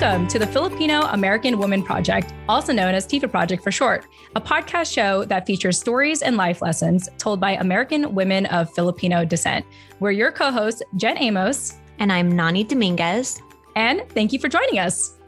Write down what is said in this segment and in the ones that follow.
Welcome to the Filipino American Woman Project, also known as TIFA Project for short, a podcast show that features stories and life lessons told by American women of Filipino descent. We're your co hosts, Jen Amos. And I'm Nani Dominguez. And thank you for joining us.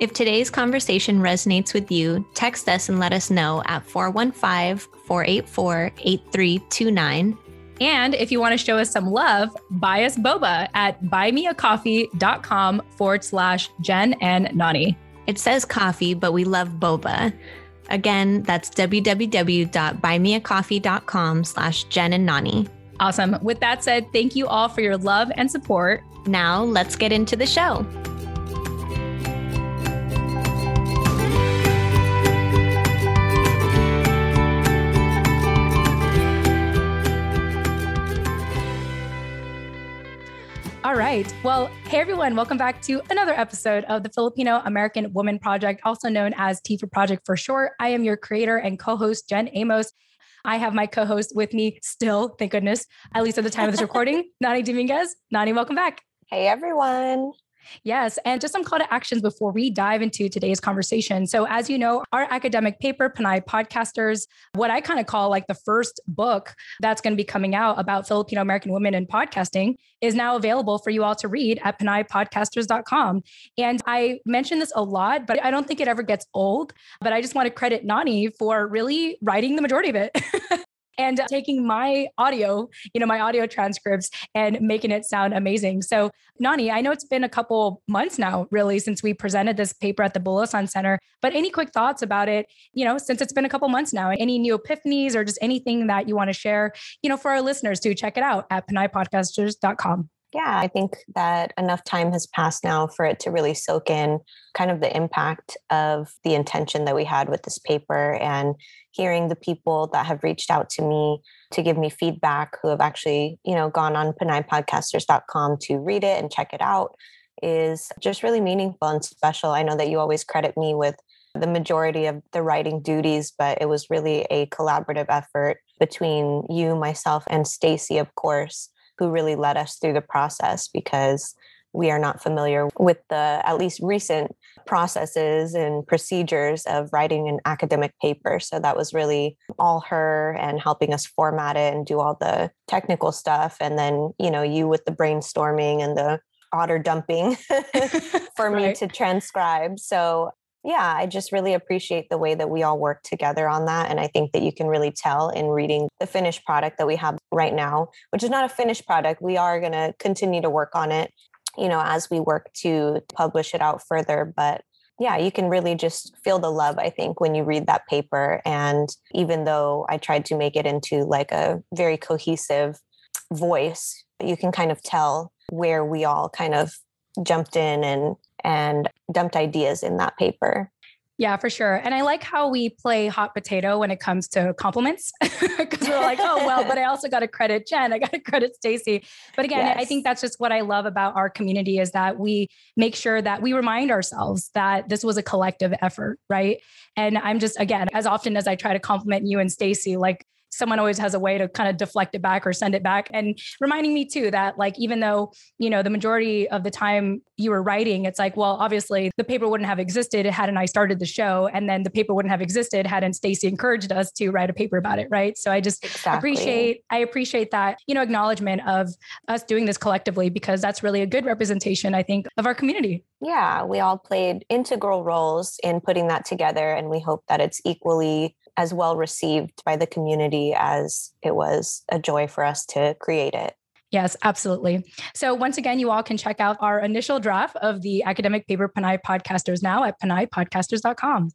If today's conversation resonates with you, text us and let us know at 415 484 8329 and if you want to show us some love, buy us boba at buymeacoffee.com forward slash Jen and Nani. It says coffee, but we love boba. Again, that's www.buymeacoffee.com slash Jen and Nani. Awesome. With that said, thank you all for your love and support. Now let's get into the show. All right. Well, hey everyone, welcome back to another episode of the Filipino American Woman Project, also known as TIFA Project for short. I am your creator and co-host, Jen Amos. I have my co-host with me still, thank goodness, at least at the time of this recording, Nani Dominguez. Nani, welcome back. Hey everyone. Yes. And just some call to actions before we dive into today's conversation. So, as you know, our academic paper, Pinay Podcasters, what I kind of call like the first book that's going to be coming out about Filipino American women in podcasting, is now available for you all to read at pinaypodcasters.com. And I mention this a lot, but I don't think it ever gets old. But I just want to credit Nani for really writing the majority of it. and uh, taking my audio, you know, my audio transcripts and making it sound amazing. So, Nani, I know it's been a couple months now, really, since we presented this paper at the Bulosan Center, but any quick thoughts about it, you know, since it's been a couple months now, any new epiphanies or just anything that you want to share, you know, for our listeners to check it out at pinaypodcasters.com yeah, I think that enough time has passed now for it to really soak in kind of the impact of the intention that we had with this paper and hearing the people that have reached out to me to give me feedback who have actually, you know, gone on pinaypodcasters.com to read it and check it out is just really meaningful and special. I know that you always credit me with the majority of the writing duties, but it was really a collaborative effort between you, myself, and Stacy, of course, who really led us through the process because we are not familiar with the at least recent processes and procedures of writing an academic paper. So that was really all her and helping us format it and do all the technical stuff. And then, you know, you with the brainstorming and the otter dumping for right. me to transcribe. So yeah, I just really appreciate the way that we all work together on that. And I think that you can really tell in reading the finished product that we have right now, which is not a finished product. We are going to continue to work on it, you know, as we work to publish it out further. But yeah, you can really just feel the love, I think, when you read that paper. And even though I tried to make it into like a very cohesive voice, you can kind of tell where we all kind of jumped in and and dumped ideas in that paper. Yeah, for sure. And I like how we play hot potato when it comes to compliments because we're like, oh, well, but I also got to credit Jen. I got to credit Stacy. But again, yes. I think that's just what I love about our community is that we make sure that we remind ourselves that this was a collective effort, right? And I'm just, again, as often as I try to compliment you and Stacy, like someone always has a way to kind of deflect it back or send it back. And reminding me too that like even though you know the majority of the time you were writing it's like well obviously the paper wouldn't have existed hadn't i started the show and then the paper wouldn't have existed hadn't stacy encouraged us to write a paper about it right? So i just exactly. appreciate i appreciate that you know acknowledgement of us doing this collectively because that's really a good representation i think of our community. Yeah we all played integral roles in putting that together and we hope that it's equally as well received by the community as it was a joy for us to create it. Yes, absolutely. So once again, you all can check out our initial draft of the academic paper Pinay Podcasters now at pinaypodcasters.com.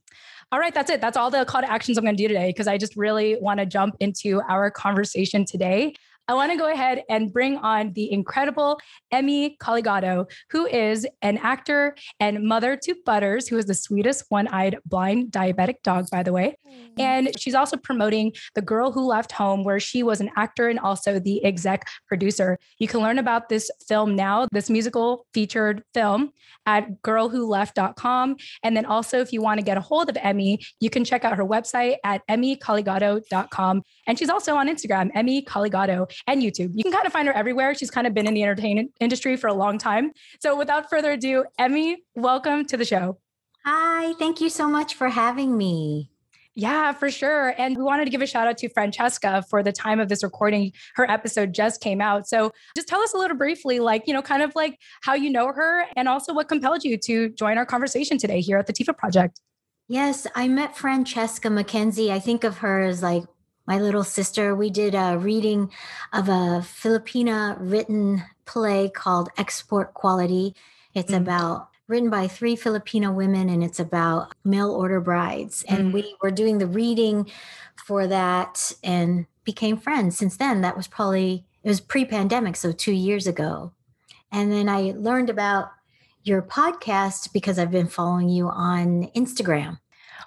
All right, that's it. That's all the call to actions I'm going to do today because I just really want to jump into our conversation today. I want to go ahead and bring on the incredible Emy Coligado, who is an actor and mother to Butters, who is the sweetest one eyed blind diabetic dog, by the way. Mm-hmm. And she's also promoting The Girl Who Left Home, where she was an actor and also the exec producer. You can learn about this film now, this musical featured film at girlwholeft.com. And then also, if you want to get a hold of Emy, you can check out her website at emycoligado.com. And she's also on Instagram, Emy Coligado. And YouTube. You can kind of find her everywhere. She's kind of been in the entertainment industry for a long time. So without further ado, Emy, welcome to the show. Hi, thank you so much for having me. Yeah, for sure. And we wanted to give a shout out to Francesca for the time of this recording. Her episode just came out. So just tell us a little briefly, like, you know, kind of like how you know her and also what compelled you to join our conversation today here at the Tifa Project. Yes, I met Francesca McKenzie. I think of her as like my little sister. We did a reading of a Filipina written play called Export Quality. It's mm-hmm. about written by three Filipino women and it's about mail order brides. Mm-hmm. And we mm. were doing the reading for that and became friends since then. That was probably, it was pre pandemic, so two years ago. And then I learned about your podcast because I've been following you on Instagram.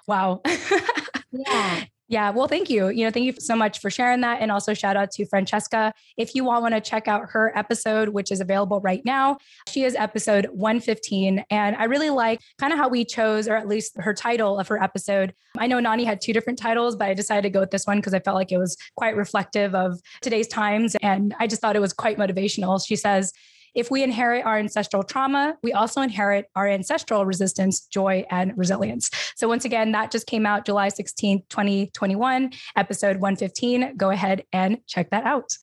Wow. yeah. Yeah, well, thank you. You know, thank you so much for sharing that. And also shout out to Francesca. If you all want to check out her episode, which is available right now, she is episode 115. And I really like kind of how we chose, or at least her title of her episode. I know Nani had two different titles, but I decided to go with this one because I felt like it was quite reflective of today's times. And I just thought it was quite motivational. She says, if we inherit our ancestral trauma, we also inherit our ancestral resistance, joy, and resilience. So, once again, that just came out July 16th, 2021, episode 115. Go ahead and check that out.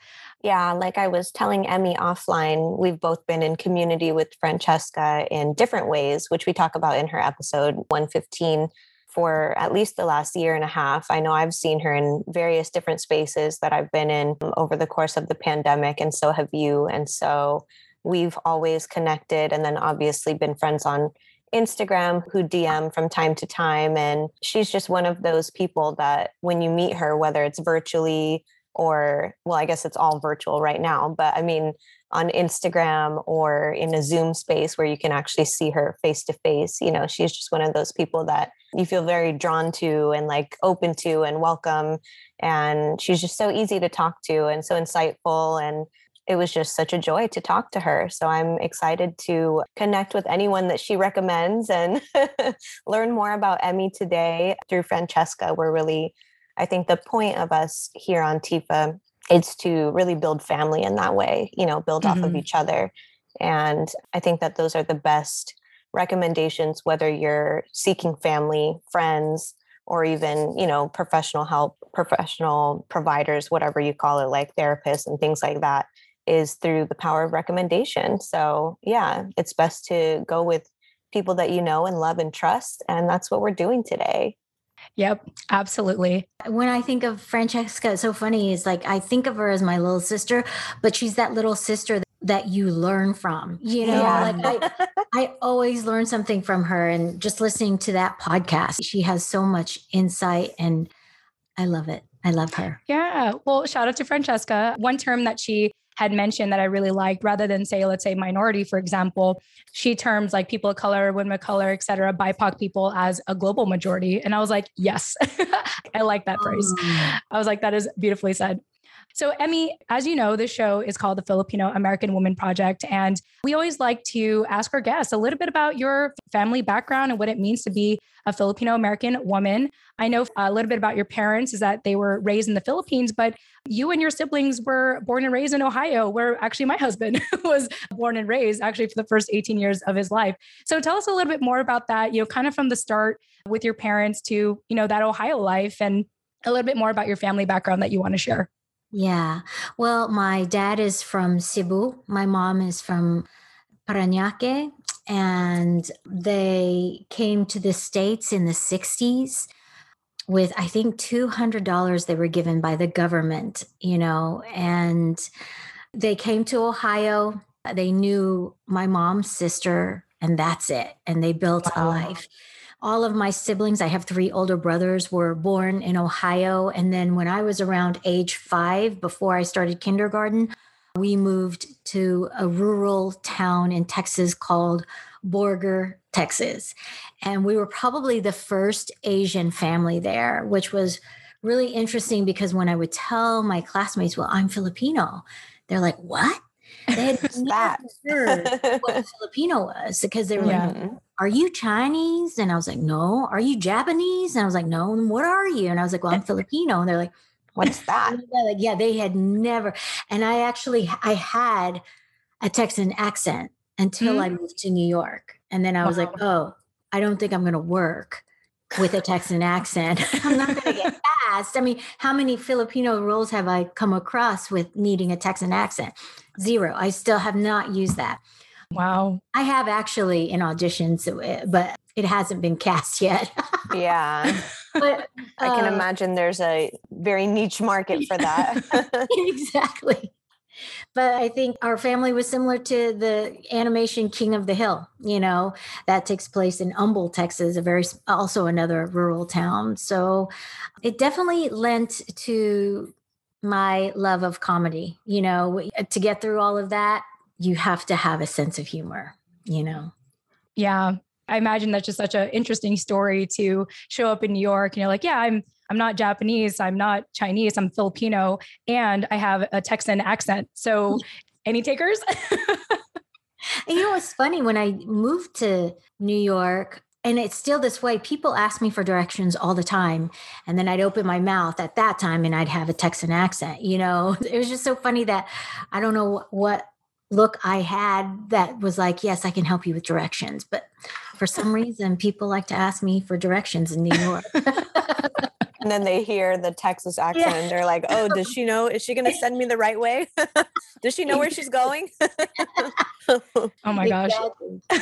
Yeah, like I was telling Emy offline, we've both been in community with Francesca in different ways, which we talk about in her episode 115 for at least the last year and a half. I know I've seen her in various different spaces that I've been in over the course of the pandemic, and so have you. And so we've always connected and then obviously been friends on Instagram who DM from time to time. And she's just one of those people that when you meet her, whether it's virtually or, well, I guess it's all virtual right now, but I mean, on Instagram or in a Zoom space where you can actually see her face to face, you know, she's just one of those people that you feel very drawn to and like open to and welcome. And she's just so easy to talk to and so insightful and it was just such a joy to talk to her. So I'm excited to connect with anyone that she recommends and learn more about Emy today through Francesca. We're really, I think the point of us here on TIFA is to really build family in that way, you know, build mm-hmm. off of mm-hmm. each other. And I think that those are the best recommendations, whether you're seeking family, friends, or even you know professional help professional providers whatever you call it like therapists and things like that is through the power of recommendation. So, yeah, it's best to go with people that you know and love and trust. And that's what we're doing today. Yep, absolutely. When I think of Francesca, it's so funny is like I think of her as my little sister, but she's that little sister that you learn from. You know, yeah. like I, I always learn something from her and just listening to that podcast. She has so much insight and I love it. I love her. Yeah. Well, shout out to Francesca. One term that she had mentioned that I really liked, rather than say, let's say minority, for example, she terms like people of color, women of color, et cetera, BIPOC people as a global majority. And I was like, yes, I like that phrase. Oh. I was like, that is beautifully said. So, Emy, as you know, this show is called the Filipino American Woman Project. And we always like to ask our guests a little bit about your family background and what it means to be a Filipino American woman. I know a little bit about your parents is that they were raised in the Philippines, but you and your siblings were born and raised in Ohio, where actually my husband was born and raised actually for the first 18 years of his life. So tell us a little bit more about that, you know, kind of from the start with your parents to, you know, that Ohio life and a little bit more about your family background that you want to share. Yeah. Well, my dad is from Cebu. My mom is from Parañaque. And they came to the States in the 60s with, I think, $200 they were given by the government, you know, and they came to Ohio. They knew my mom's sister, and that's it. And they built wow. a life all of my siblings, I have three older brothers, were born in Ohio. And then when I was around age five, before I started kindergarten, we moved to a rural town in Texas called Borger, Texas. And we were probably the first Asian family there, which was really interesting because when I would tell my classmates, well, I'm Filipino, they're like, what? They had never heard what Filipino was because they were yeah. like, Are you Chinese? And I was like, No. Are you Japanese? And I was like, No. And what are you? And I was like, Well, I'm Filipino. And they're like, What's that? like, yeah, they had never. And I actually, I had a Texan accent until mm-hmm. I moved to New York. And then I was wow. like, oh, I don't think I'm going to work with a Texan accent. I'm not going to get past. I mean, how many Filipino roles have I come across with needing a Texan accent? Zero. I still have not used that. Wow. I have actually in auditions, uh, but it hasn't been cast yet. yeah. But uh, I can uh, imagine there's a very niche market for that. exactly. But I think our family was similar to the animation King of the Hill, you know, that takes place in Humble, Texas, a very also another rural town. So it definitely lent to my love of comedy. You know, to get through all of that, you have to have a sense of humor, you know. Yeah. I imagine that's just such an interesting story to show up in New York and you're like, yeah, I'm I'm not Japanese, I'm not Chinese, I'm Filipino, and I have a Texan accent. So, any takers? and you know what's funny? When I moved to New York, and it's still this way, people ask me for directions all the time. And then I'd open my mouth at that time and I'd have a Texan accent. You know, it was just so funny that I don't know what look I had that was like, yes, I can help you with directions. But for some reason, people like to ask me for directions in New York. and then they hear the Texas accent yeah. they're like, "Oh, does she know? Is she going to send me the right way? does she know where she's going?" oh my gosh.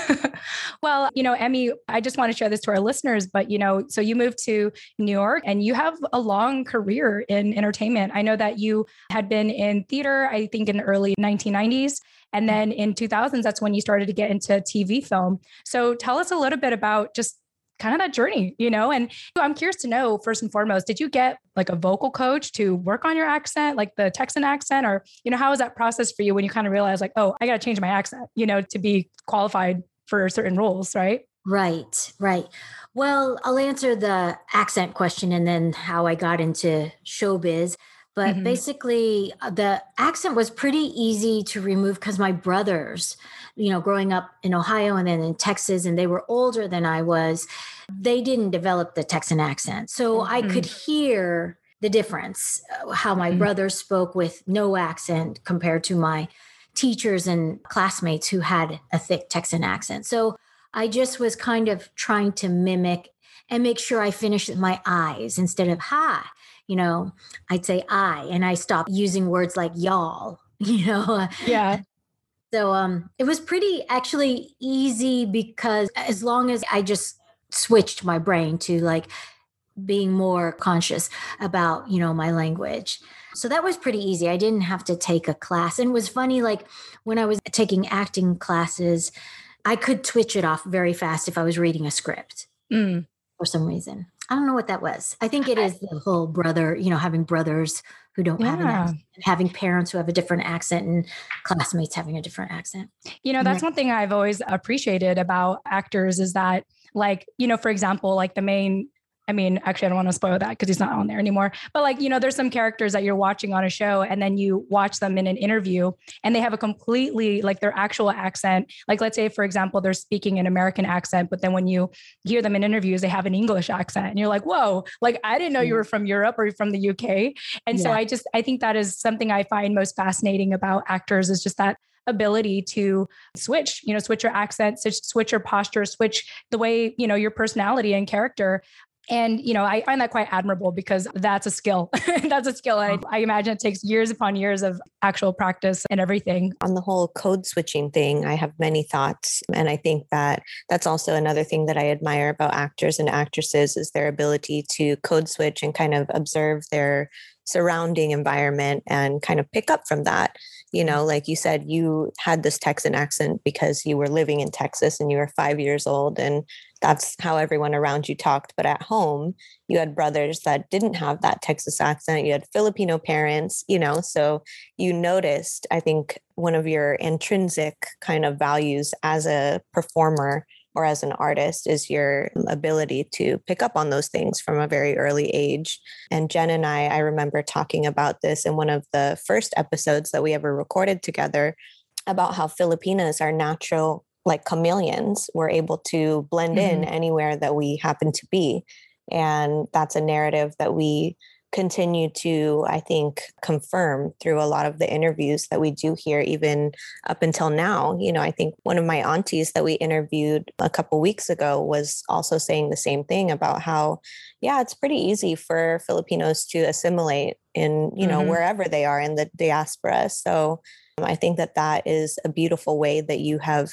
well, you know, Emy, I just want to share this to our listeners, but you know, so you moved to New York and you have a long career in entertainment. I know that you had been in theater, I think in the early 1990s. And then in 2000s, that's when you started to get into TV film. So tell us a little bit about just kind of that journey, you know? And I'm curious to know, first and foremost, did you get like a vocal coach to work on your accent, like the Texan accent? Or, you know, how was that process for you when you kind of realized, like, oh, I got to change my accent, you know, to be qualified for certain roles, right? Right, right. Well, I'll answer the accent question and then how I got into showbiz. But mm-hmm. basically, uh, the accent was pretty easy to remove because my brothers, you know, growing up in Ohio and then in Texas, and they were older than I was, they didn't develop the Texan accent. So mm-hmm. I could mm-hmm. hear the difference, uh, how my mm-hmm. brothers spoke with no accent compared to my teachers and classmates who had a thick Texan accent. So I just was kind of trying to mimic and make sure I finished with my eyes instead of ha you know, I'd say I, and I stopped using words like y'all, you know. Yeah. So um, it was pretty actually easy because as long as I just switched my brain to like being more conscious about, you know, my language. So that was pretty easy. I didn't have to take a class. And it was funny, like when I was taking acting classes, I could twitch it off very fast if I was reading a script mm. For some reason. I don't know what that was. I think it is the whole brother, you know, having brothers who don't yeah. have an accent, having parents who have a different accent and classmates having a different accent. You know, that's one thing I've always appreciated about actors is that like, you know, for example, like the main I mean, actually, I don't want to spoil that because he's not on there anymore. But like, you know, there's some characters that you're watching on a show and then you watch them in an interview and they have a completely like their actual accent. Like, let's say, for example, they're speaking an American accent, but then when you hear them in interviews, they have an English accent. And you're like, whoa, like, I didn't know you mm. were from Europe or from the UK. And yeah. so I just, I think that is something I find most fascinating about actors is just that ability to switch you know switch your accent switch, switch your posture switch the way you know your personality and character and, you know, I find that quite admirable because that's a skill. that's a skill. I, I imagine it takes years upon years of actual practice and everything. On the whole code switching thing, I have many thoughts. And I think that that's also another thing that I admire about actors and actresses is their ability to code switch and kind of observe their surrounding environment and kind of pick up from that. You know, like you said, you had this Texan accent because you were living in Texas and you were five years old and that's how everyone around you talked. But at home, you had brothers that didn't have that Texas accent. You had Filipino parents, you know, so you noticed, I think, one of your intrinsic kind of values as a performer or as an artist is your ability to pick up on those things from a very early age. And Jen and I, I remember talking about this in one of the first episodes that we ever recorded together about how Filipinas are natural like chameleons we're able to blend mm-hmm. in anywhere that we happen to be and that's a narrative that we continue to, I think, confirm through a lot of the interviews that we do here, even up until now. You know, I think one of my aunties that we interviewed a couple weeks ago was also saying the same thing about how, yeah, it's pretty easy for Filipinos to assimilate in, you know, mm-hmm. wherever they are in the diaspora. So I think that that is a beautiful way that you have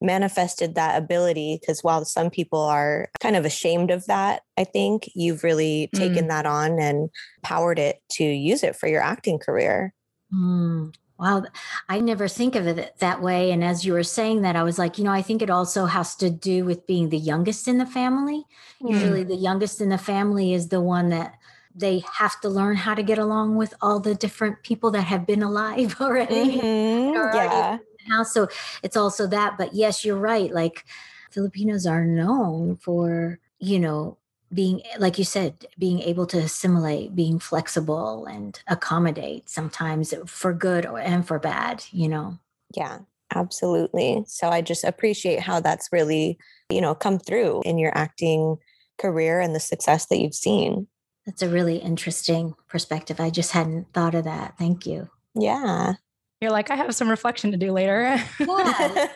manifested that ability because while some people are kind of ashamed of that i think you've really taken mm. that on and powered it to use it for your acting career mm. Wow, I never think of it that way. And as you were saying that, I was like, you know, I think it also has to do with being the youngest in the family. Mm. Usually, the youngest in the family is the one that they have to learn how to get along with all the different people that have been alive already. Mm-hmm. yeah house. So it's also that. But yes, you're right. Like Filipinos are known for, you know, being like you said being able to assimilate being flexible and accommodate sometimes for good or and for bad you know yeah absolutely so i just appreciate how that's really you know come through in your acting career and the success that you've seen that's a really interesting perspective i just hadn't thought of that thank you yeah you're like, I have some reflection to do later. yeah,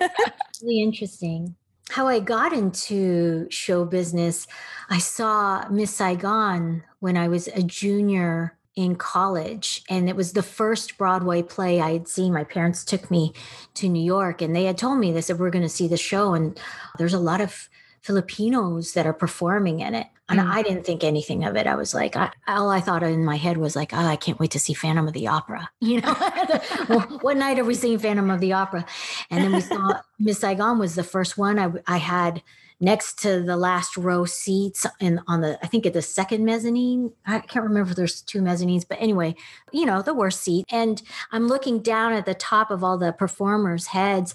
really interesting. How I got into show business, I saw Miss Saigon when I was a junior in college. And it was the first Broadway play I had seen. My parents took me to New York and they had told me, they said, We're going to see the show. And there's a lot of Filipinos that are performing in it. And mm. I didn't think anything of it. I was like, I, all I thought in my head was like, oh, I can't wait to see Phantom of the Opera. You know, what night are we seeing Phantom of the Opera? And then we saw Miss Saigon was the first one I, I had next to the last row seats and on the i think at the second mezzanine i can't remember if there's two mezzanines but anyway you know the worst seat and i'm looking down at the top of all the performers heads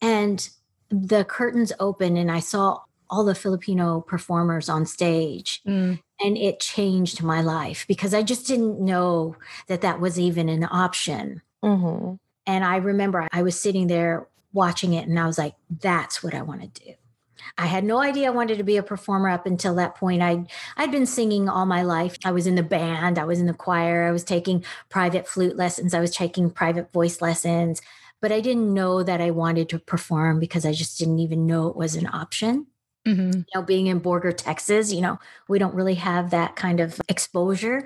and the curtains open and i saw all the Filipino performers on stage. Mm. And it changed my life because I just didn't know that that was even an option. Mm-hmm. And I remember I was sitting there watching it and I was like, that's what I want to do. I had no idea I wanted to be a performer up until that point. I'd I'd been singing all my life. I was in the band, I was in the choir, I was taking private flute lessons, I was taking private voice lessons, but I didn't know that I wanted to perform because I just didn't even know it was an option. Mm-hmm. You know, being in Borger, Texas, you know, we don't really have that kind of exposure.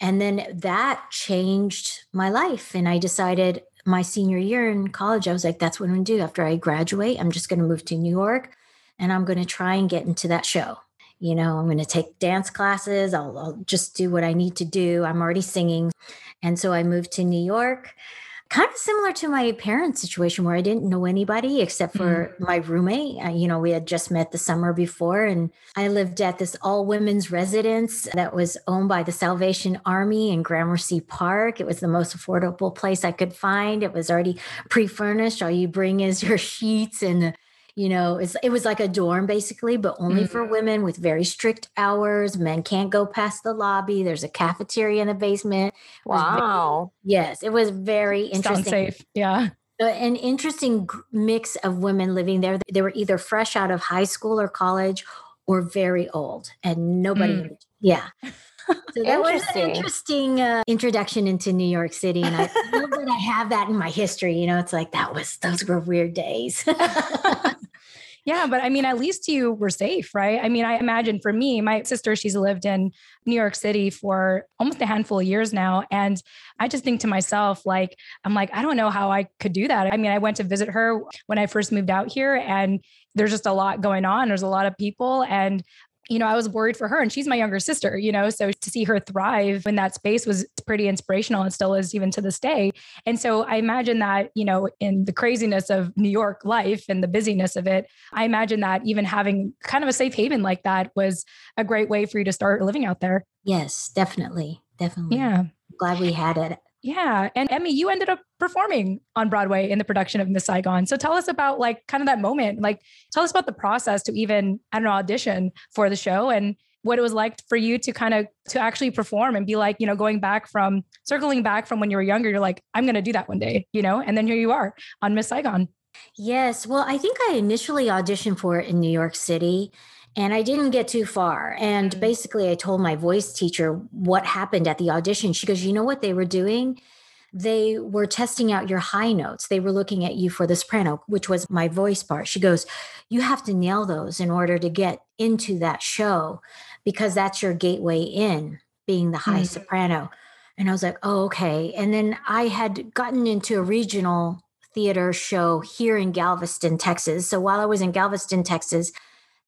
And then that changed my life. And I decided my senior year in college, I was like, that's what I'm going to do. After I graduate, I'm just going to move to New York and I'm going to try and get into that show. You know, I'm going to take dance classes. I'll, I'll just do what I need to do. I'm already singing. And so I moved to New York kind of similar to my parents' situation where I didn't know anybody except for mm. my roommate. Uh, you know, we had just met the summer before, and I lived at this all women's residence that was owned by the Salvation Army in Gramercy Park. It was the most affordable place I could find. It was already pre furnished. All you bring is your sheets and you know it was like a dorm basically but only mm-hmm. for women with very strict hours. Men can't go past the lobby. There's a cafeteria in the basement. Wow very, yes it was very interesting Sounds safe. yeah. Uh, an interesting mix of women living there. They were either fresh out of high school or college or very old and nobody mm. yeah. So that was an interesting uh, introduction into New York City, and I love that I have that in my history. You know, it's like that was those were weird days. Yeah, but I mean, at least you were safe, right? I mean, I imagine for me, my sister, she's lived in New York City for almost a handful of years now. And I just think to myself, like, I'm like, I don't know how I could do that. I mean, I went to visit her when I first moved out here, and there's just a lot going on. There's a lot of people. And you know, I was worried for her and she's my younger sister, you know, so to see her thrive in that space was pretty inspirational and still is even to this day. And so I imagine that, you know, in the craziness of New York life and the busyness of it, I imagine that even having kind of a safe haven like that was a great way for you to start living out there. Yes, definitely. Definitely. Yeah. Glad we had it yeah. And Emy, you ended up performing on Broadway in the production of Miss Saigon. So tell us about like kind of that moment. Like tell us about the process to even, I don't know, audition for the show and what it was like for you to kind of to actually perform and be like, you know, going back from circling back from when you were younger, you're like, I'm gonna do that one day, you know, and then here you are on Miss Saigon. Yes. Well, I think I initially auditioned for it in New York City And I didn't get too far. And Mm. basically, I told my voice teacher what happened at the audition. She goes, You know what they were doing? They were testing out your high notes. They were looking at you for the soprano, which was my voice part. She goes, You have to nail those in order to get into that show because that's your gateway in being the high Mm. soprano. And I was like, Oh, okay. And then I had gotten into a regional theater show here in Galveston, Texas. So while I was in Galveston, Texas,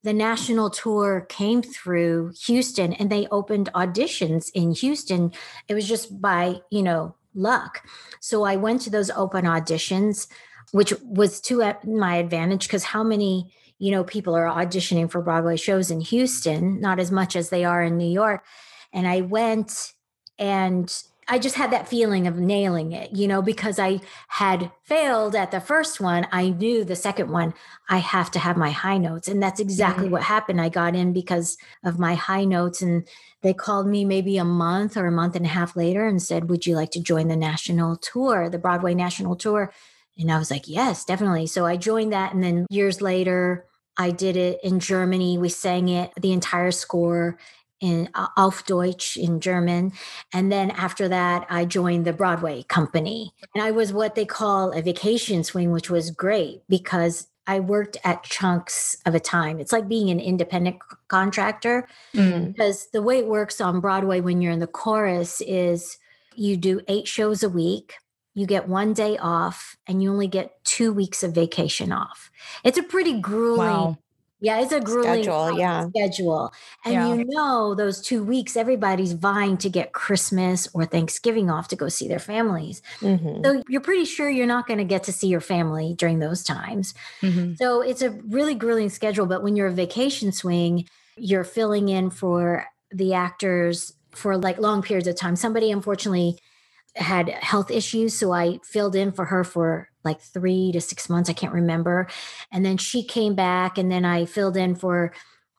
the national tour came through Houston and they opened auditions in Houston. It was just by, you know, luck. So I went to those open auditions, which was to my advantage because how many, you know, people are auditioning for Broadway shows in Houston, not as much as they are in New York. And I went and I just had that feeling of nailing it, you know, because I had failed at the first one. I knew the second one, I have to have my high notes. And that's exactly Mhm. what happened. I got in because of my high notes. And they called me maybe a month or a month and a half later and said, Would you like to join the national tour, the Broadway national tour? And I was like, Yes, definitely. So I joined that. And then years later, I did it in Germany. We sang it, the entire score in uh, Auf Deutsch in German. And then after that, I joined the Broadway company. And I was what they call a vacation swing, which was great because I worked at chunks of a time. It's like being an independent c- contractor Mm. because the way it works on Broadway when you're in the chorus is you do eight shows a week. You get one day off and you only get two weeks of vacation off. It's a pretty grueling Wow. Yeah, it's a grueling Schedule, yeah. schedule. And Yeah. you know, those two weeks, everybody's vying to get Christmas or Thanksgiving off to go see their families. Mhm. So you're pretty sure you're not going to get to see your family during those times. Mhm. So it's a really grueling schedule. But when you're a vacation swing, you're filling in for the actors for like long periods of time. Somebody unfortunately had health issues. So I filled in for her for like three to six months. I can't remember. And then she came back, and then I filled in for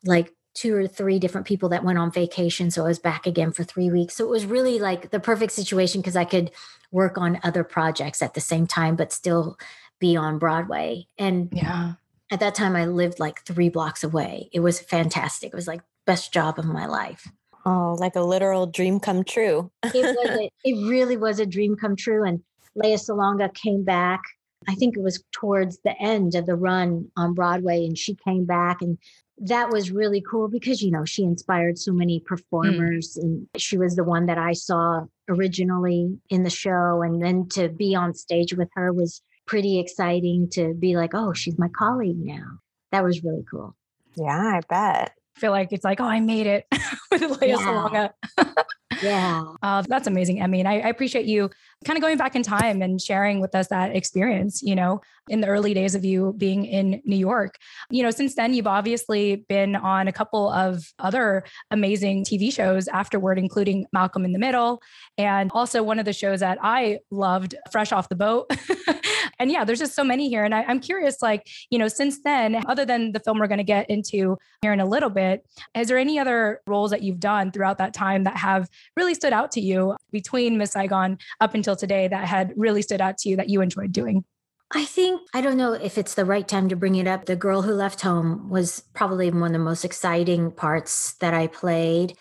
like two or three different people that went on vacation. So I was back again for three weeks. So it was really like the perfect situation because I could work on other projects at the same time, but still be on Broadway. And Yeah. at that time, I lived like three blocks away. It was fantastic. It was like best job of my life. Oh, like a literal dream come true. It was a, it really was a dream come true. And Lea Salonga came back. I think it was towards the end of the run on Broadway, and she came back and that was really cool because you know she inspired so many mm. performers and she was the one that I saw originally in the show and then to be on stage with her was pretty exciting to be like oh she's my colleague now that was really cool Yeah, I bet. I feel like it's like, oh, I made it with Lea Yeah. Salonga. yeah Uh, that's amazing, Emy. And I, I appreciate you kind of going back in time and sharing with us that experience, you know, in the early days of you being in New York. You know, since then, you've obviously been on a couple of other amazing TV shows afterward, including Malcolm in the Middle. And also one of the shows that I loved, Fresh Off the Boat. and yeah, there's just so many here. And I, I'm curious, like, you know, since then, other than the film we're going to get into here in a little bit, is there any other roles that you've done throughout that time that have really stood out to you between Miss Saigon up until today that had really stood out to you that you enjoyed doing? I think, I don't know if it's the right time to bring it up. The Girl Who Left Home was probably one of the most exciting parts that I played.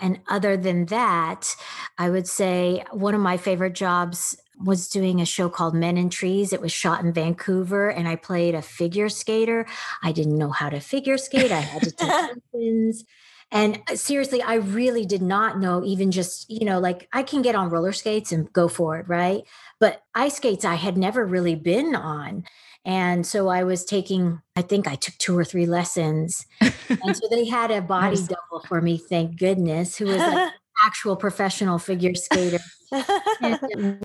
And other than that, I would say one of my favorite jobs was doing a show called Men in Trees. It was shot in Vancouver, and I played a figure skater. I didn't know how to figure skate, I had to take lessons. And uh, seriously, I really did not know, even just, you know, like I can get on roller skates and go for it, right? But ice skates, I had never really been on. And so I was taking, I think I took two or three lessons. and so they had a body Nice. double for me, thank goodness, who was an actual professional figure skater.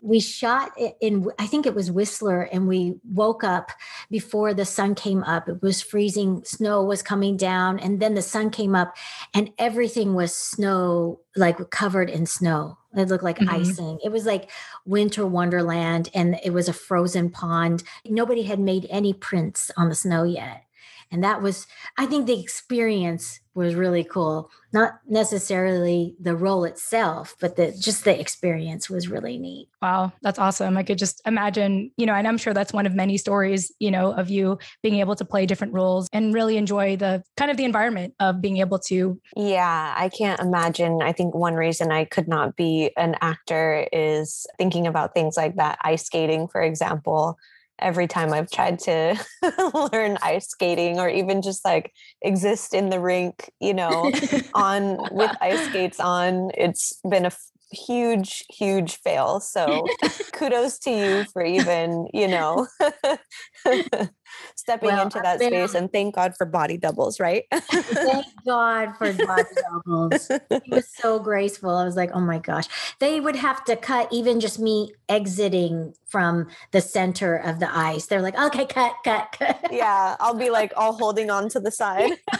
We shot it in, I think it was Whistler, and we woke up before the sun came up. It was freezing, snow was coming down, and then the sun came up, and everything was snow, like covered in snow. It looked like Mhm. icing. It was like winter wonderland, and it was a frozen pond. Nobody had made any prints on the snow yet. And that was, I think the experience was really cool. Not necessarily the role itself, but the just the experience was really neat. Wow, that's awesome. I could just imagine, you know, and I'm sure that's one of many stories, you know, of you being able to play different roles and really enjoy the kind of the environment of being able to. Yeah, I can't imagine. I think one reason I could not be an actor is thinking about things like that, ice skating, for example every time I've tried to learn ice skating or even just like exist in the rink, you know, on with ice skates on, it's been a f- huge, huge fail. So kudos to you for even, you know, stepping well, into that space and thank God for body doubles, right? thank God for body doubles. He was so graceful. I was like, oh my gosh. They would have to cut even just me exiting from the center of the ice. They're like, okay, cut, cut, cut. Yeah. I'll be like all holding on to the side.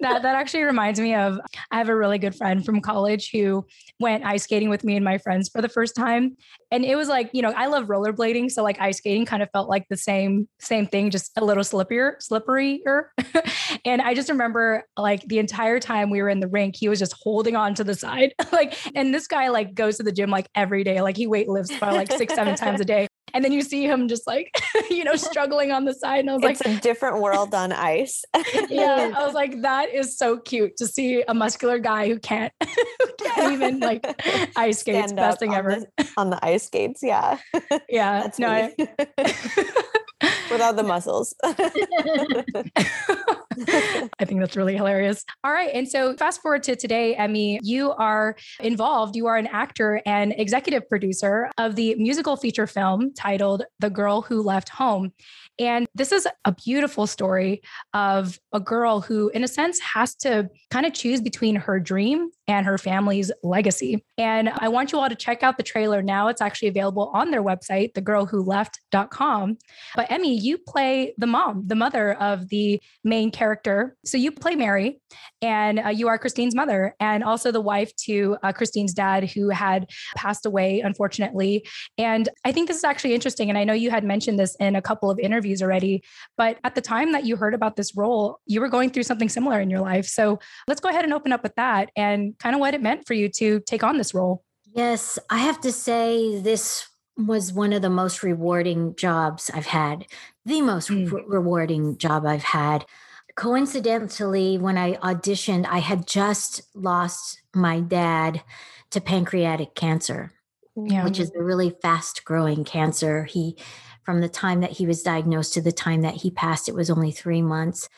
that that actually reminds me of I have a really good friend from college who went ice skating with me and my friends for the first time. And it was like, you know, I love rollerblading. So like ice skating kind of felt like the same, same thing, just a little slippier, slipperier. and I just remember like the entire time we were in the rink, he was just holding on to the side. like, and this guy like goes to the gym like every day. Like he weight lifts by like six, seven times a day. And then you see him just like, you know, struggling on the side. And I was like, it's like, a different world on ice. yeah. I was like, that is so cute to see a muscular guy who can't, who can't even like ice skates. Best thing ever. The, on the ice skates. Yeah. Yeah. That's no, I, without the muscles. I think that's really hilarious. All right. And so fast forward to today, Emy, you are involved. You are an actor and executive producer of the musical feature film titled The Girl Who Left Home. And this is a beautiful story of a girl who, in a sense, has to kind of choose between her dream and her family's legacy. And I want you all to check out the trailer now. It's actually available on their website, thegirlwholeft.com. But Emy, you play the mom, the mother of the main character. So you play Mary, and uh, you are Christine's mother, and also the wife to uh, Christine's dad, who had passed away, unfortunately. And I think this is actually interesting. And I know you had mentioned this in a couple of interviews already, but at the time that you heard about this role, you were going through something similar in your life. So let's go ahead and open up with that and kind of what it meant for you to take on this role. Yes, I have to say this was one of the most rewarding jobs I've had, the most mm. re- rewarding job I've had. Coincidentally, when I auditioned, I had just lost my dad to pancreatic cancer, yeah. which is a really fast growing cancer. He, from the time that he was diagnosed to the time that he passed, it was only three months.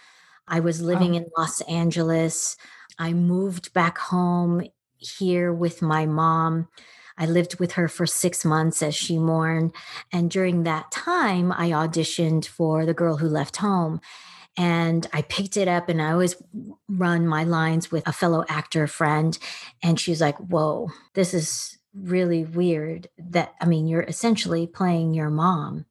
I was oh. living oh. in Los Angeles. I moved back home here with my mom. I lived with her for six months as she mourned. And during that time, I auditioned for The Girl Who Left Home. And I picked it up, and I always run my lines with a fellow actor friend. And she's like, Whoa, this is really weird that, I mean, you're essentially playing your mom.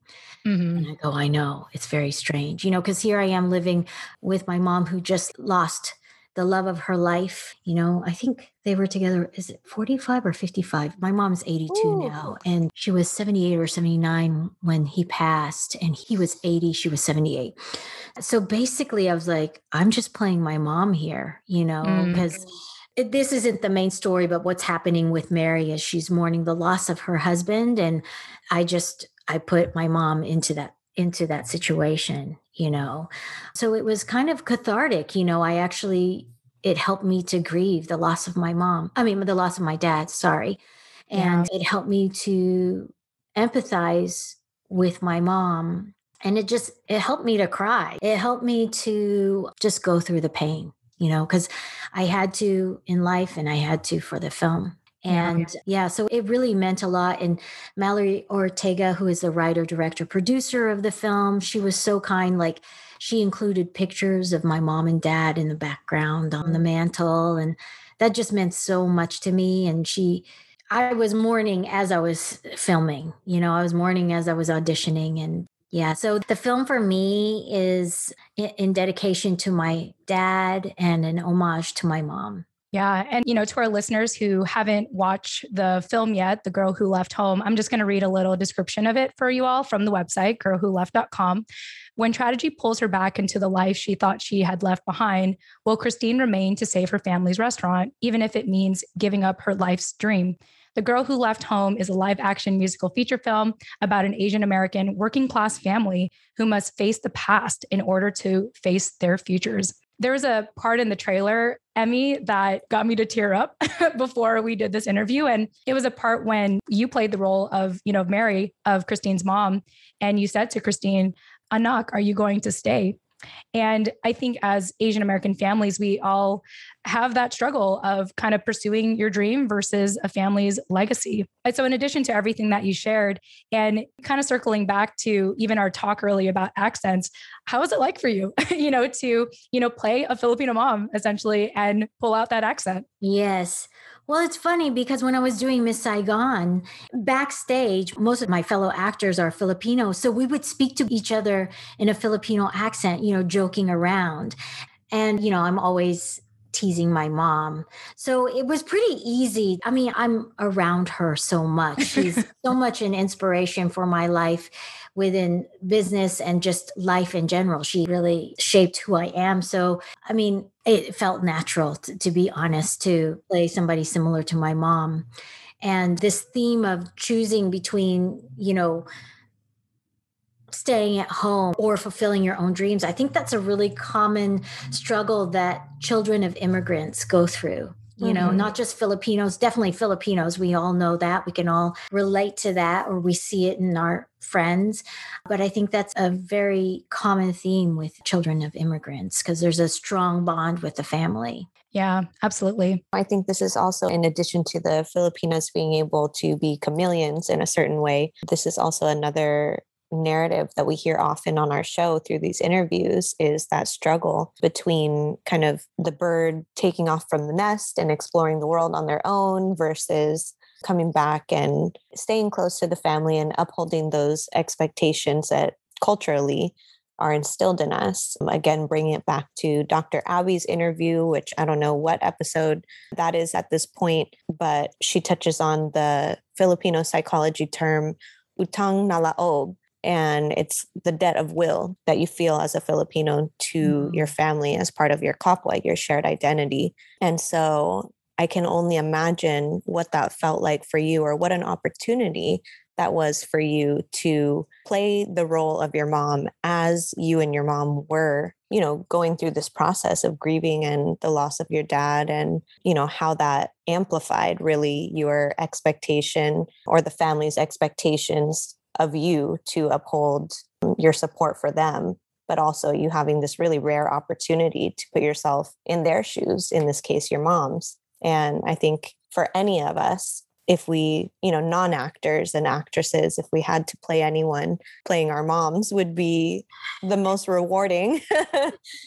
Mm-hmm. And I go, I know, it's very strange, you know, because here I am living with my mom who just lost the love of her life. You know, I think they were together, is it 45 or 55? My mom's 82 Ooh. now, and she was 78 or 79 when he passed, and he was 80, she was 78. So basically, I was like, I'm just playing my mom here, you know, because. Mm. This isn't the main story, but what's happening with Mary is she's mourning the loss of her husband. And I just, I put my mom into that into that situation, you know. So it was kind of cathartic, you know. I actually it helped me to grieve the loss of my mom. I mean, the loss of my dad, sorry. And yeah. it helped me to empathize with my mom and it just it helped me to cry. It helped me to just go through the pain, you know, cuz I had to in life and I had to for the film. And yeah. yeah, so it really meant a lot. And Mallory Ortega, who is the writer, director, producer of the film, she was so kind. Like she included pictures of my mom and dad in the background on the mm. mantle. And that just meant so much to me. And she, I was mourning as I was filming, you know, I was mourning as I was auditioning. And yeah, so the film for me is in dedication to my dad and an homage to my mom Yeah. And, you know, to our listeners who haven't watched the film yet, The Girl Who Left Home, I'm just going to read a little description of it for you all from the website, girlwholeft.com. When tragedy pulls her back into the life she thought she had left behind, will Christine remain to save her family's restaurant, even if it means giving up her life's dream? The Girl Who Left Home is a live action musical feature film about an Asian American working class family who must face the past in order to face their futures there was a part in the trailer, Emy, that got me to tear up before we did this interview. And it was a part when you played the role of, you know, Mary, of Christine's mom. And you said to Christine, Anak, are you going to stay? And I think as Asian American families, we all have that struggle of kind of pursuing your dream versus a family's legacy. And so, in addition to everything that you shared, and kind of circling back to even our talk earlier about accents, how was it like for you, you know, to, you know, play a Filipino mom essentially and pull out that accent? Yes. Well, it's funny because when I was doing Miss Saigon, backstage, most of my fellow actors are Filipino. So we would speak to each other in a Filipino accent, you know, joking around. And, you know, I'm always teasing my mom. So it was pretty easy. I mean, I'm around her so much. She's so much an inspiration for my life within business and just life in general. She really shaped who I am. So, I mean, it felt natural to, to be honest to play somebody similar to my mom. And this theme of choosing between, you know, staying at home or fulfilling your own dreams. I think that's a really common struggle that children of immigrants go through you know, mm-hmm. not just Filipinos, definitely Filipinos. We all know that. We can all relate to that or we see it in our friends. But I think that's a very common theme with children of immigrants because there's a strong bond with the family. Yeah, absolutely. I think this is also in addition to the Filipinos being able to be chameleons in a certain way, this is also another narrative that we hear often on our show through these interviews is that struggle between kind of the bird taking off from the nest and exploring the world on their own versus coming back and staying close to the family and upholding those expectations that culturally are instilled in us. Um, again, bringing it back to Dr. Abby's interview, which I don't know what episode that is at this point, but she touches on the Filipino psychology term utang na loob, and it's the debt of will that you feel as a Filipino to mm-hmm. your family as part of your kapwa, your shared identity. And so I can only imagine what that felt like for you or what an opportunity that was for you to play the role of your mom as you and your mom were you know going through this process of grieving and the loss of your dad and you know how that amplified really your expectation or the family's expectations of you to uphold your support for them but also you having this really rare opportunity to put yourself in their shoes in this case your mom's. And i think for any of us if we, you know, non actors and actresses, if we had to play anyone, playing our moms would be the most rewarding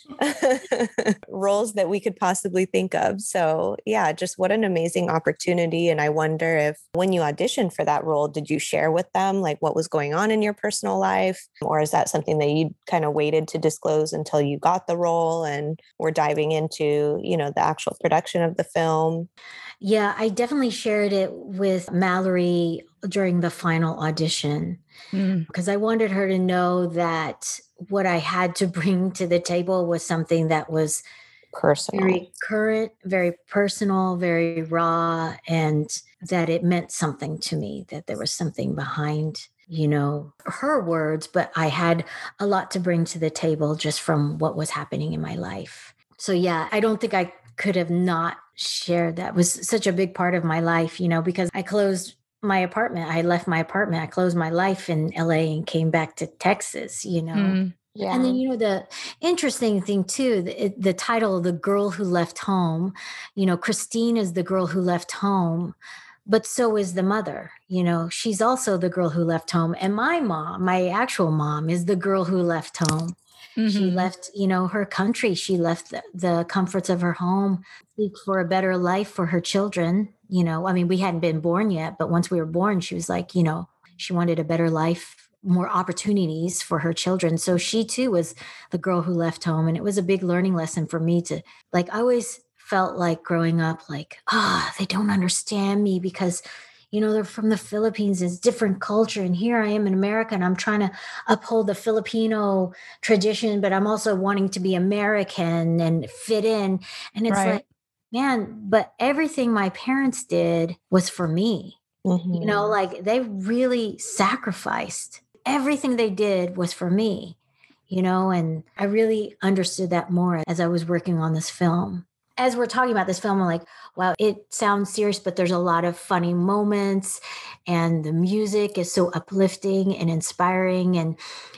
roles that we could possibly think of. So, yeah, just what an amazing opportunity. And I wonder if when you auditioned for that role, did you share with them like what was going on in your personal life? Or is that something that you kind of waited to disclose until you got the role and were diving into, you know, the actual production of the film? Yeah, I definitely shared it with Mallory during the final audition because mm. I wanted her to know that what I had to bring to the table was something that was personal, very current, very personal, very raw, and that it meant something to me, that there was something behind you know, her words, but I had a lot to bring to the table just from what was happening in my life. So, yeah, I don't think I could have not shared that was such a big part of my life, you know, because I closed my apartment. I left my apartment. I closed my life in LA and came back to Texas, you know. Mm. Yeah. And then, you know, the interesting thing too, the, the title, The Girl Who Left Home, you know, Christine is the girl who left home, but so is the mother. You know, she's also the girl who left home. And my mom, my actual mom, is the girl who left home. Mm-hmm. She left, you know, her country. She left the, the comforts of her home, seek for a better life for her children. You know, I mean, we hadn't been born yet, but once we were born, she was like, you know, she wanted a better life, more opportunities for her children. So she too was the girl who left home. And it was a big learning lesson for me to like, I always felt like growing up, like, ah, oh, they don't understand me because you know they're from the philippines it's different culture and here i am in america and i'm trying to uphold the filipino tradition but i'm also wanting to be american and fit in and it's right. like man but everything my parents did was for me mm-hmm. you know mm-hmm. like they really sacrificed everything they did was for me you know and i really understood that more as i was working on this film as we're talking about this film, I'm like, wow, it sounds serious, but there's a lot of funny moments, and the music is so uplifting and inspiring. And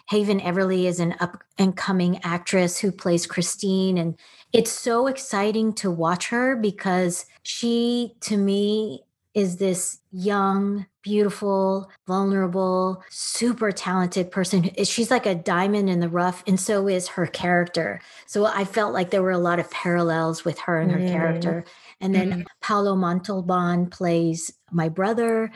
Haven Everly is an up and coming actress who plays Christine. And it's so exciting to watch her because she, to me, is this young, beautiful, vulnerable, super talented person. She's like a diamond in the rough, and so is her character. So I felt like there were a lot of parallels with her and her mm. character. And then mm. Paolo Montalban plays my brother.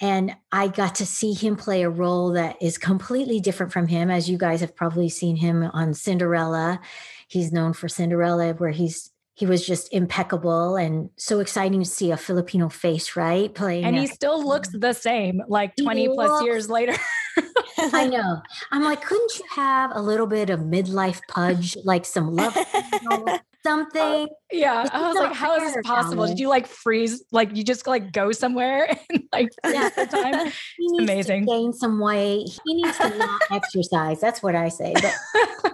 And I got to see him play a role that is completely different from him, as you guys have probably seen him on Cinderella. He's known for Cinderella, where he's he was just impeccable and so exciting to see a Filipino face, right? Playing. And he still looks the same, like 20 plus years later. I know. I'm like, couldn't you have a little bit of midlife pudge, like some love, something? Uh, yeah. I was like, how is this possible? Did you like freeze? Like you just like go somewhere and like yeah. the time? he needs amazing. Gain some weight. He needs to not exercise. That's what I say. But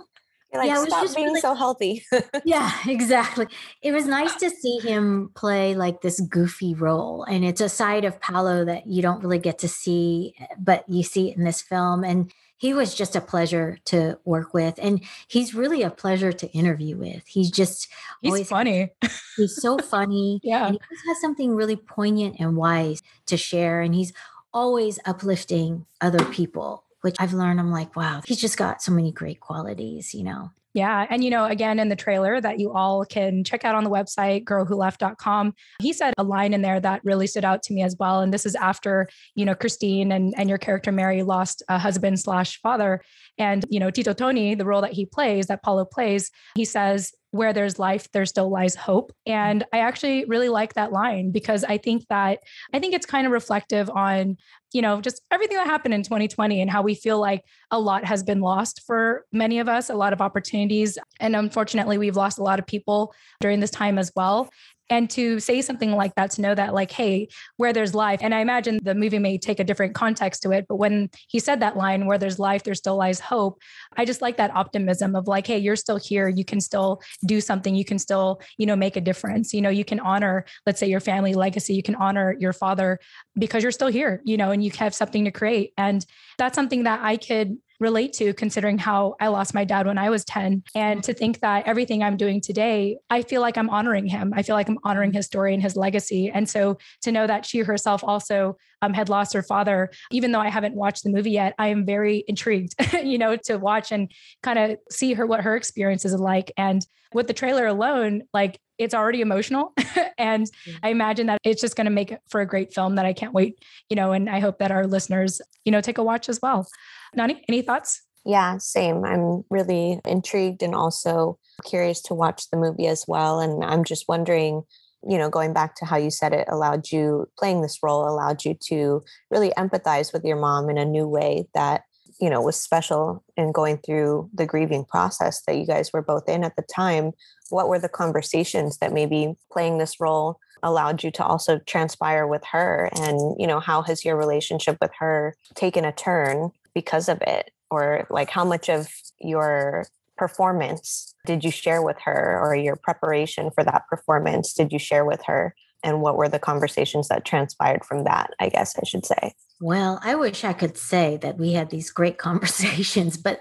like, yeah, stop being really, so healthy. yeah, exactly. It was nice to see him play like this goofy role. And it's a side of Paolo that you don't really get to see, eh, but you see it in this film. And he was just a pleasure to work with. And he's really a pleasure to interview with. He's just he's always, funny. He's so funny. yeah. And he always has something really poignant and wise to share. And he's always uplifting other people which I've learned I'm like, wow, he's just got so many great qualities, you know. Yeah. And, you know, again, in the trailer that you all can check out on the website, girlwholeft.com, he said a line in there that really stood out to me as well. And this is after, you know, Christine and, and your character, Mary, lost a husband slash father. And, you know, Tito Tony, the role that he plays, that Paolo plays, he says, where there's life, there still lies hope. And I actually really like that line because I think that I think it's kind of reflective on, you know, just everything that happened in 2020 and how we feel like a lot has been lost for many of us, a lot of opportunities. And unfortunately, we've lost a lot of people during this time as well and to say something like that to know that like hey where there's life and i imagine the movie may take a different context to it but when he said that line where there's life there still lies hope i just like that optimism of like hey you're still here you can still do something you can still you know make a difference you know you can honor let's say your family legacy you can honor your father because you're still here you know and you have something to create and that's something that i could relate to considering how I lost my dad when I was 10. And to think that everything I'm doing today, I feel like I'm honoring him. I feel like I'm honoring his story and his legacy. And so to know that she herself also um, had lost her father, even though I haven't watched the movie yet, I am very intrigued, you know, to watch and kind of see her, what her experience is like. And with the trailer alone, like it's already emotional. and mm-hmm. I imagine that it's just going to make for a great film that I can't wait, you know, and I hope that our listeners, you know, take a watch as well. Nani, any thoughts? Yeah, same. I'm really intrigued and also curious to watch the movie as well. And I'm just wondering, you know, going back to how you said it allowed you, playing this role allowed you to really empathize with your mom in a new way that, you know, was special in going through the grieving process that you guys were both in at the time. What were the conversations that maybe playing this role allowed you to also transpire with her? And you know how has your relationship with her taken a turn because of it? Or like how much of your performance did you share with her or your preparation for that performance did you share with her? And what were the conversations that transpired from that i guess i should say well i wish i could say that we had these great conversations but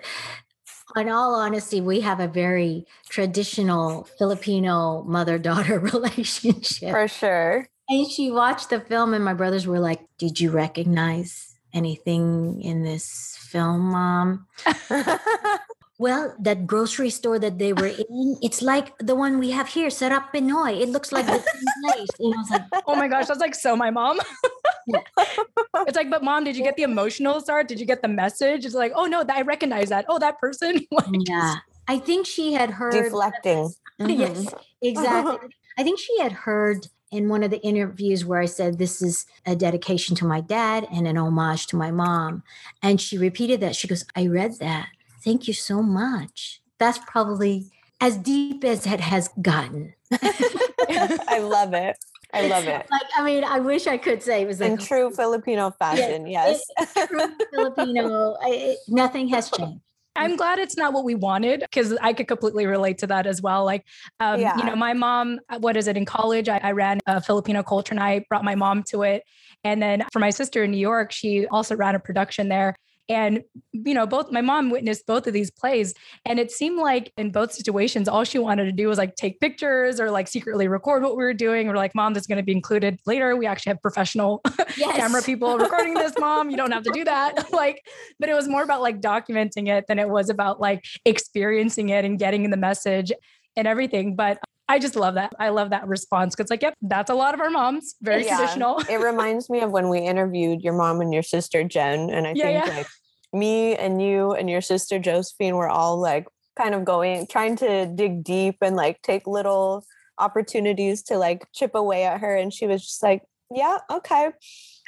in all honesty we have a very traditional filipino mother-daughter relationship for sure and she watched the film and my brothers were like did you recognize anything in this film, Mom? well, that grocery store that they were in, it's like the one we have here, Sarap Pinoy. It looks like the same place. And I was like, oh my gosh, that's like so my mom. it's like, but mom, did you get the emotional start? Did you get the message? It's like, oh no, I recognize that. Oh, that person. yeah. I think she had heard deflecting. Mm-hmm. Yes, exactly. I think she had heard in one of the interviews where I said, This is a dedication to my dad and an homage to my mom. And she repeated that. She goes, I read that. Thank you so much. That's probably as deep as it has gotten. I love it. I love it. Like, I mean, I wish I could say it was like in true Filipino fashion. yes, true Filipino. I, it, nothing has changed. I'm glad it's not what we wanted because I could completely relate to that as well. Like, um, yeah. you know, my mom, uh, what is it in college? I, I ran a Filipino culture night, brought my mom to it. And then for my sister in New York, she also ran a production there. And, you know, both my mom witnessed both of these plays. And it seemed like in both situations, all she wanted to do was like take pictures or like secretly record what we were doing. We're like, Mom, this is going to be included later. We actually have professional yes. camera people recording this, Mom. You don't have to do that. like, but it was more about like documenting it than it was about like experiencing it and getting in the message and everything. But I just love that. I love that response because, like, yep, that's a lot of our moms. Very yeah. traditional. it reminds me of when we interviewed your mom and your sister Jen, and I yeah, think yeah. like me and you and your sister Josephine were all like kind of going, trying to dig deep and like take little opportunities to like chip away at her, and she was just like, "Yeah, okay."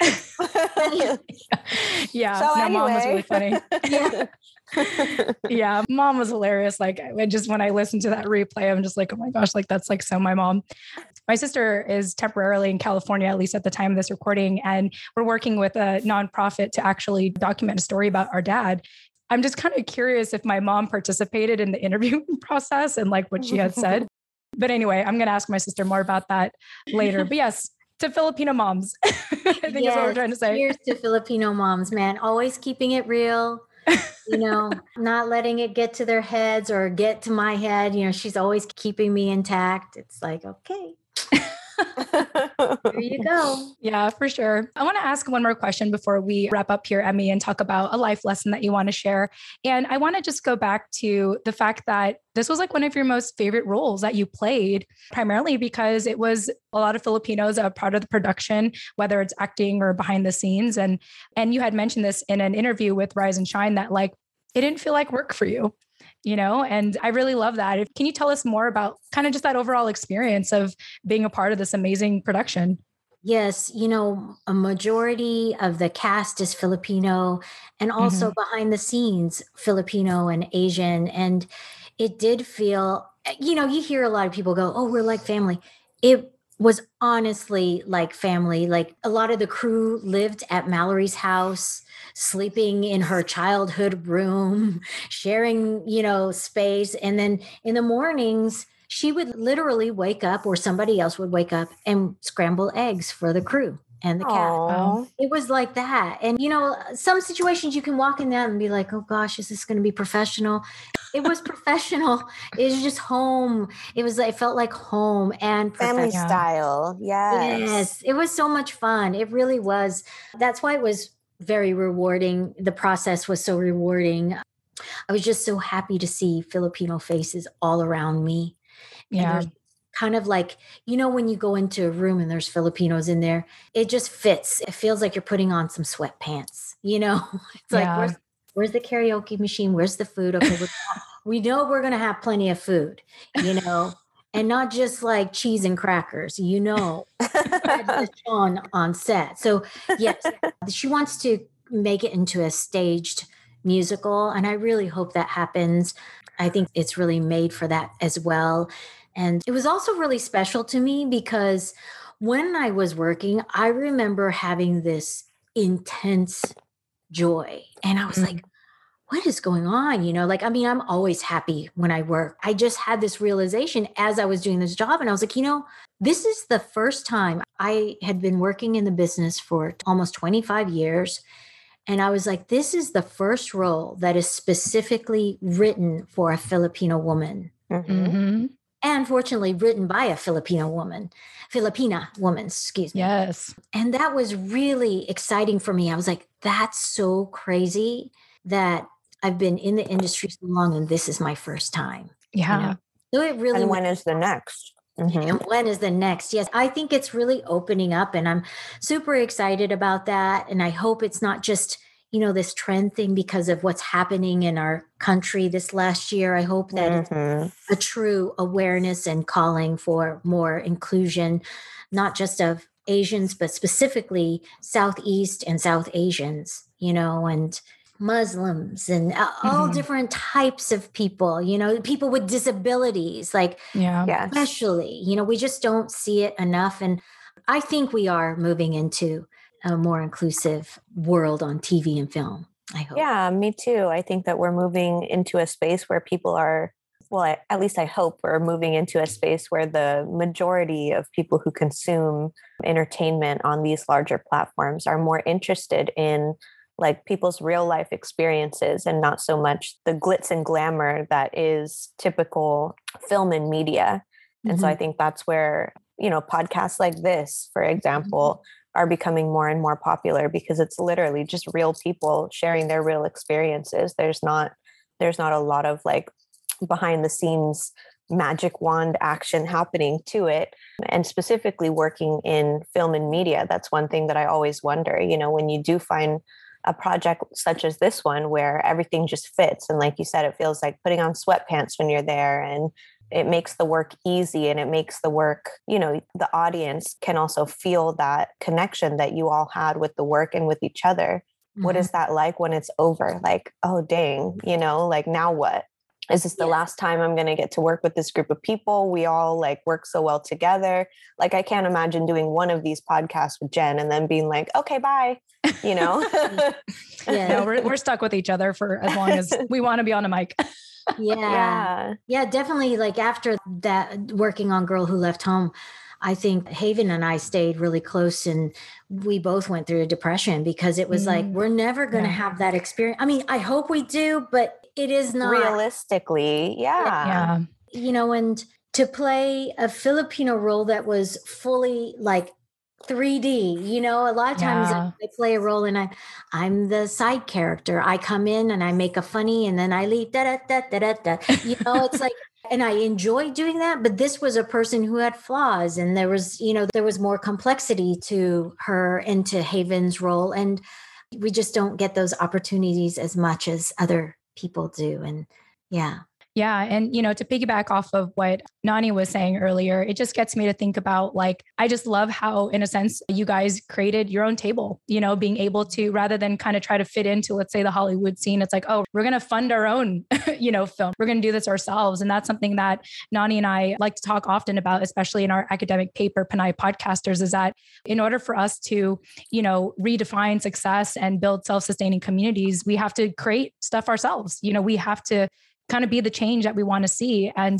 yeah, so no, anyway. mom was really funny. yeah yeah, mom was hilarious. Like I just when I listened to that replay, I'm just like, oh my gosh, like that's like so my mom. My sister is temporarily in California, at least at the time of this recording, and we're working with a nonprofit to actually document a story about our dad. I'm just kind of curious if my mom participated in the interviewing process and like what she had said. but anyway, I'm going to ask my sister more about that later. But yes, to Filipino moms. I think yes, is what we're trying to say. Here's to Filipino moms, man. Always keeping it real, you know, not letting it get to their heads or get to my head. You know, she's always keeping me intact. It's like, okay. there you go. Yeah, for sure. I want to ask one more question before we wrap up here, Emy, and talk about a life lesson that you want to share. And I want to just go back to the fact that this was like one of your most favorite roles that you played, primarily because it was a lot of Filipinos a part of the production, whether it's acting or behind the scenes. And and you had mentioned this in an interview with Rise and Shine that like it didn't feel like work for you you know and i really love that can you tell us more about kind of just that overall experience of being a part of this amazing production Yes, you know, a majority of the cast is Filipino and also mm-hmm. behind the scenes Filipino and Asian and it did feel you know, you hear a lot of people go, "Oh, we're like family." It was honestly like family. Like a lot of the crew lived at Mallory's house, sleeping in her childhood room, sharing, you know, space. And then in the mornings, she would literally wake up, or somebody else would wake up and scramble eggs for the crew and the cat. Aww. Oh. It was like that. And you know, some situations you can walk in that and be like, oh gosh, is this going to be professional? It was professional. It was just home. It was it felt like home and family style. Yes. Yes. It was so much fun. It really was. That's why it was very rewarding. The process was so rewarding. I was just so happy to see Filipino faces all around me. Yeah kind of like you know when you go into a room and there's filipinos in there it just fits it feels like you're putting on some sweatpants you know it's yeah. like where's, where's the karaoke machine where's the food okay we know we're going to have plenty of food you know and not just like cheese and crackers you know on on set so yes she wants to make it into a staged musical and i really hope that happens i think it's really made for that as well and it was also really special to me because when I was working, I remember having this intense joy. And I was mm-hmm. like, what is going on? You know, like, I mean, I'm always happy when I work. I just had this realization as I was doing this job. And I was like, you know, this is the first time I had been working in the business for almost 25 years. And I was like, this is the first role that is specifically written for a Filipino woman. Mm-hmm. Mm-hmm and fortunately written by a Filipino woman, Filipina woman, excuse me. Yes. And that was really exciting for me. I was like, that's so crazy that I've been in the industry so long and this is my first time. Yeah. You know? So it really And when is the next? Mm-hmm. And when is the next? Yes, I think it's really opening up and I'm super excited about that. And I hope it's not just you know, this trend thing because of what's happening in our country this last year. I hope that mm-hmm. a true awareness and calling for more inclusion, not just of Asians, but specifically Southeast and South Asians, you know, and Muslims and all mm-hmm. different types of people, you know, people with disabilities, like, yeah, especially, you know, we just don't see it enough. And I think we are moving into a more inclusive world on TV and film. I hope. Yeah, me too. I think that we're moving into a space where people are, well, I, at least I hope we're moving into a space where the majority of people who consume entertainment on these larger platforms are more interested in like people's real life experiences and not so much the glitz and glamour that is typical film and media. And mm-hmm. so I think that's where, you know, podcasts like this, for example, mm-hmm. are becoming more and more popular because it's literally just real people sharing their real experiences. There's not there's not a lot of like behind the scenes magic wand action happening to it and specifically working in film and media that's one thing that i always wonder you know when you do find a project such as this one where everything just fits. And like you said it feels like putting on sweatpants when you're there and it makes the work easy and it makes the work you know the audience can also feel that connection that you all had with the work and with each other. Mm-hmm. what is that like when it's over? Like oh dang you know like now what is this the yeah. last time i'm going to get to work with this group of people we all like work so well together like i can't imagine doing one of these podcasts with jen and then being like okay bye you know yeah no, we're, we're stuck with each other for as long as we want to be on a mic yeah yeah yeah definitely like after that working on girl who left home I think Haven and I stayed really close and we both went through a depression because it was mm. like, we're never going to yeah. have that experience. I mean, I hope we do, but it is not realistically. Yeah. Yeah. You know, and to play a Filipino role that was fully like 3D. You know, a lot of times yeah. I play a role and I I'm the side character. I come in and I make a funny and then I leave da da da da da. da. You know, it's like and I enjoy doing that, but this was a person who had flaws and there was, you know, there was more complexity to her and to Haven's role and we just don't get those opportunities as much as other people do. And yeah. Yeah. And, you know, to piggyback off of what Nani was saying earlier, it just gets me to think about like, I just love how, in a sense, you guys created your own table, you know, being able to, rather than kind of try to fit into, let's say, the Hollywood scene, it's like, oh, we're going to fund our own, you know, film. We're going to do this ourselves. And that's something that Nani and I like to talk often about, especially in our academic paper, Pinay Podcasters, is that in order for us to, you know, redefine success and build self sustaining communities, we have to create stuff ourselves. You know, we have to kind of be the change that we want to see. And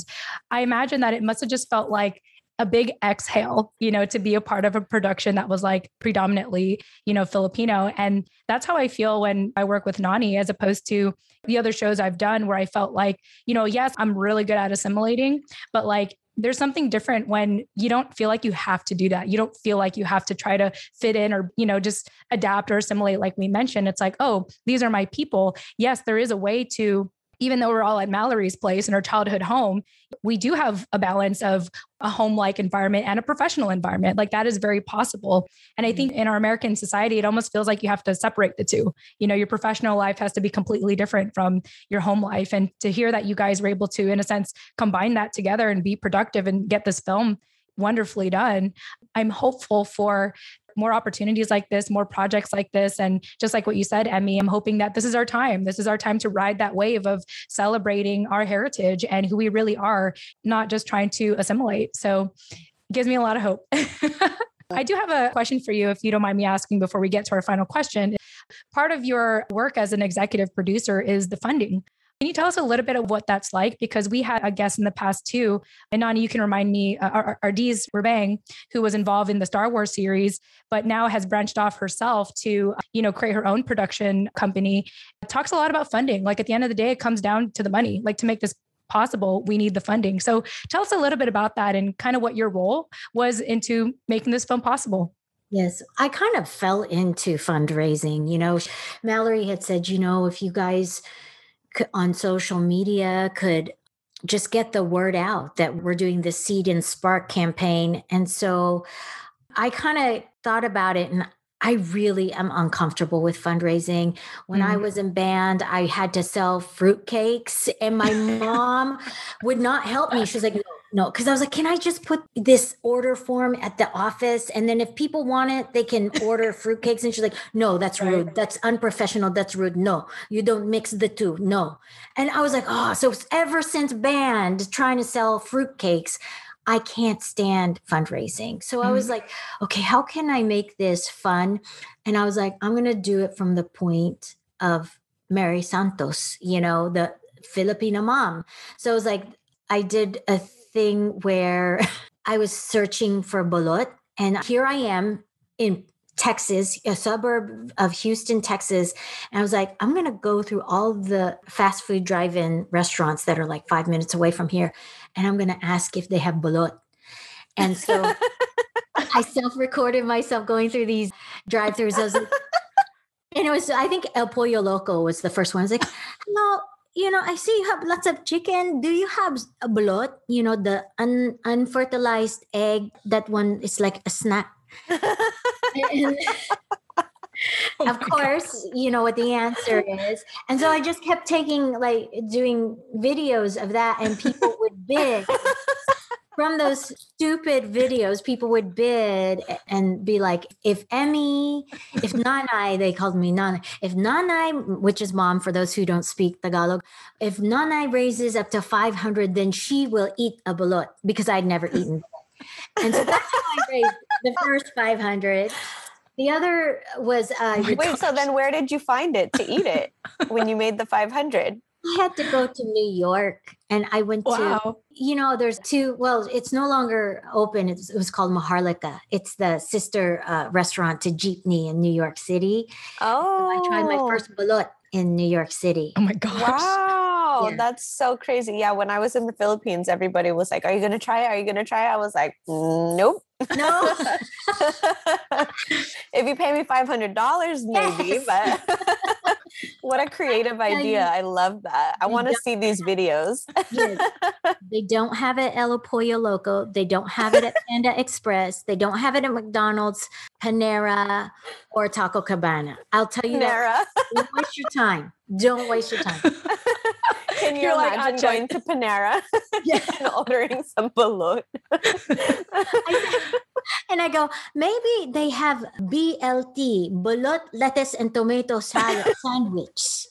I imagine that it must have just felt like a big exhale, you know, to be a part of a production that was like predominantly, you know, Filipino. And that's how I feel when I work with Nani, as opposed to the other shows I've done where I felt like, you know, yes, I'm really good at assimilating, but like there's something different when you don't feel like you have to do that. You don't feel like you have to try to fit in or, you know, just adapt or assimilate, like we mentioned. It's like, oh, these are my people. Yes, there is a way to even though we're all at Mallory's place in our childhood home, we do have a balance of a home like environment and a professional environment. Like that is very possible. And I think mm-hmm. in our American society, it almost feels like you have to separate the two. You know, your professional life has to be completely different from your home life. And to hear that you guys were able to, in a sense, combine that together and be productive and get this film wonderfully done. I'm hopeful for more opportunities like this, more projects like this. And just like what you said, Emy, I'm hoping that this is our time. This is our time to ride that wave of celebrating our heritage and who we really are, not just trying to assimilate. So it gives me a lot of hope. I do have a question for you, if you don't mind me asking before we get to our final question. Part of your work as an executive producer is the funding. Can you tell us a little bit of what that's like? Because we had a guest in the past too, and Nani, you can remind me, uh, Ardiz Rebang, who was involved in the Star Wars series, but now has branched off herself to, you know, create her own production company. Talks a lot about funding. Like at the end of the day, it comes down to the money. Like to make this possible, we need the funding. So tell us a little bit about that and kind of what your role was into making this film possible. Yes, I kind of fell into fundraising. You know, Mallory had said, you know, if you guys on social media could just get the word out that we're doing the Seed and Spark campaign. And so I kind of thought about it and I really am uncomfortable with fundraising. When mm. I was in band, I had to sell fruitcakes, and my mom would not help me. She's like, no, no, because I was like, can I just put this order form at the office? And then if people want it, they can order fruitcakes. And she's like, no, that's right. rude. That's unprofessional. That's rude. No, you don't mix the two. No. And I was like, oh, so ever since band trying to sell fruitcakes, I can't stand fundraising. So I was mm-hmm. like, okay, how can I make this fun? And I was like, I'm going to do it from the point of Mary Santos, you know, the Filipino mom. So I was like, I did a thing where I was searching for balut, and here I am in Texas, a suburb of Houston, Texas. And I was like, I'm going to go through all the fast food drive in restaurants that are like five minutes away from here. And I'm going to ask if they have balut. And so I self recorded myself going through these drive throughs. Like, and it was, I think El Pollo Loco was the first one. I was like, no, you know, I see you have lots of chicken. Do you have a balut? You know, the un- unfertilized egg, that one is like a snack and, oh of course, God. you know what the answer is. And so I just kept taking like doing videos of that, and people would bid. From those stupid videos, people would bid and be like, if Emy, if Nanay, they called me Nanay, if Nanay, which is mom for those who don't speak Tagalog, if Nanay raises up to 500, then she will eat a balut because I'd never eaten and so that's how I raised the first 500. The other was uh, wait. So then, where did you find it to eat it when you made the 500? I had to go to New York, and I went wow. to you know there's two. Well, it's no longer open. It's, it was called Maharlika. It's the sister uh, restaurant to Jeepney in New York City. Oh, so I tried my first balut in New York City. Oh my gosh! Wow. Yeah. That's so crazy. Yeah. When I was in the Philippines, everybody was like, Are you going to try it? Are you going to try it? I was like, Nope. No. if you pay me $500, maybe, yes. but what a creative idea. I love that. I want to see these videos. yes. They don't have it at El Pollo Loco. They don't have it at Panda Express. They don't have it at McDonald's, Panera, or Taco Cabana. I'll tell you Panera. that. Don't waste your time. Don't waste your time. Can you You're imagine like, going to Panera yeah. and ordering some balut? and I go, maybe they have BLT, balut, lettuce, and tomato salad sandwich.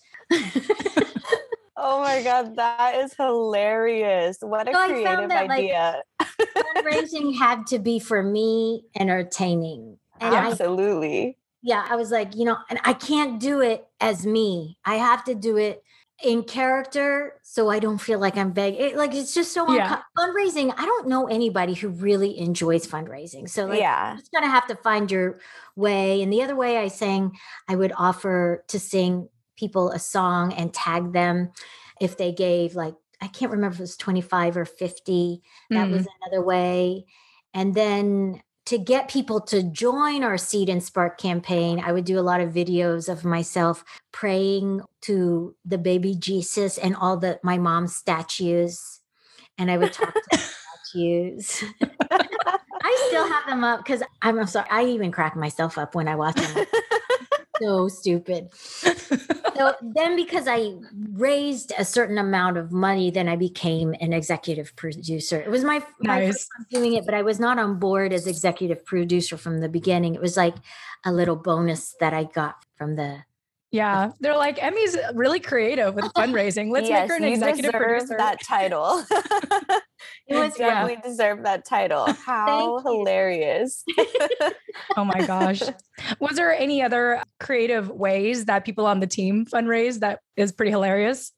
oh my god, that is hilarious! What a so creative that, idea! Like, fundraising had to be for me entertaining. And Absolutely. I, yeah, I was like, you know, and I can't do it as me. I have to do it in character so I don't feel like I'm begging. It, like it's just so yeah. fundraising. I don't know anybody who really enjoys fundraising. So like, yeah, you just gotta have to find your way. And the other way I sang, I would offer to sing people a song and tag them if they gave like I can't remember if it was 25 or 50. That mm. was another way. And then to get people to join our Seed and Spark campaign, I would do a lot of videos of myself praying to the baby Jesus and all the my mom's statues. And I would talk to the statues. I still have them up because I'm sorry. I even crack myself up when I watch them. so stupid. so then because I raised a certain amount of money, then I became an executive producer. It was my, nice. my first time doing it, but I was not on board as executive producer from the beginning. It was like a little bonus that I got from the yeah, they're like Emy's really creative with fundraising. Let's yes, make her an executive producer. That title. you was definitely yeah. deserve that title. How hilarious! oh my gosh! Was there any other creative ways that people on the team fundraise that is pretty hilarious?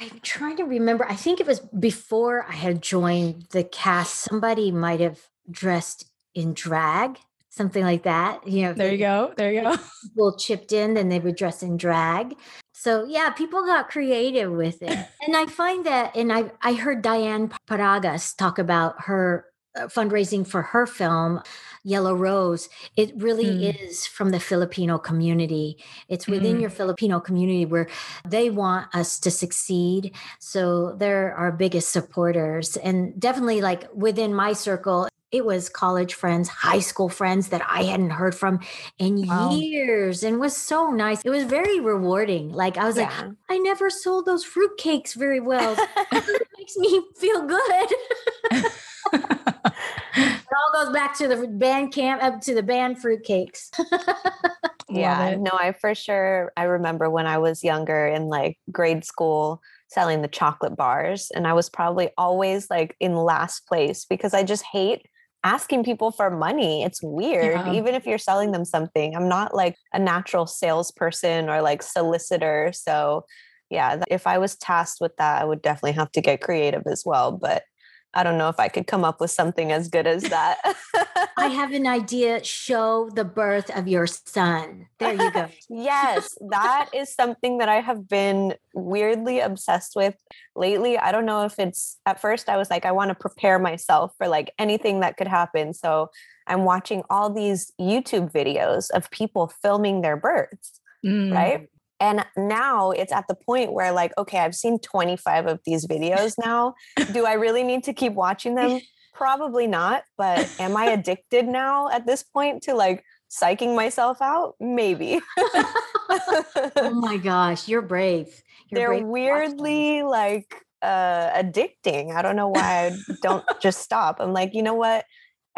I'm trying to remember. I think it was before I had joined the cast. Somebody might have dressed in drag something like that. You know, there you go. There you go. People chipped in and they would dress in drag. So yeah, people got creative with it. and I find that, and I I heard Diane Paragas talk about her uh, fundraising for her film yellow rose it really mm. is from the filipino community it's within mm. your filipino community where they want us to succeed so they're our biggest supporters and definitely like within my circle it was college friends, high school friends that I hadn't heard from in wow. years and was so nice. It was very rewarding. Like I was yeah. like, I never sold those fruitcakes very well. it makes me feel good. it all goes back to the band camp up to the band fruitcakes. yeah, no, I for sure I remember when I was younger in like grade school selling the chocolate bars and I was probably always like in last place because I just hate asking people for money. It's weird. Yeah. Even if you're selling them something, I'm not like a natural salesperson or like solicitor. So, yeah, if I was tasked with that, I would definitely have to get creative as well. But I don't know if I could come up with something as good as that. I have an idea. Show the birth of your son. There you go. yes, that is something that I have been weirdly obsessed with lately. I don't know if it's at first I was like, I want to prepare myself for like anything that could happen. So I'm watching all these YouTube videos of people filming their births, mm. right? And now it's at the point where, like, okay, I've seen 25 of these videos now. Do I really need to keep watching them? Probably not. But am I addicted now at this point to like psyching myself out? Maybe. oh my gosh, you're brave. You're They're brave weirdly like uh addicting. I don't know why I don't just stop. I'm like, you know what?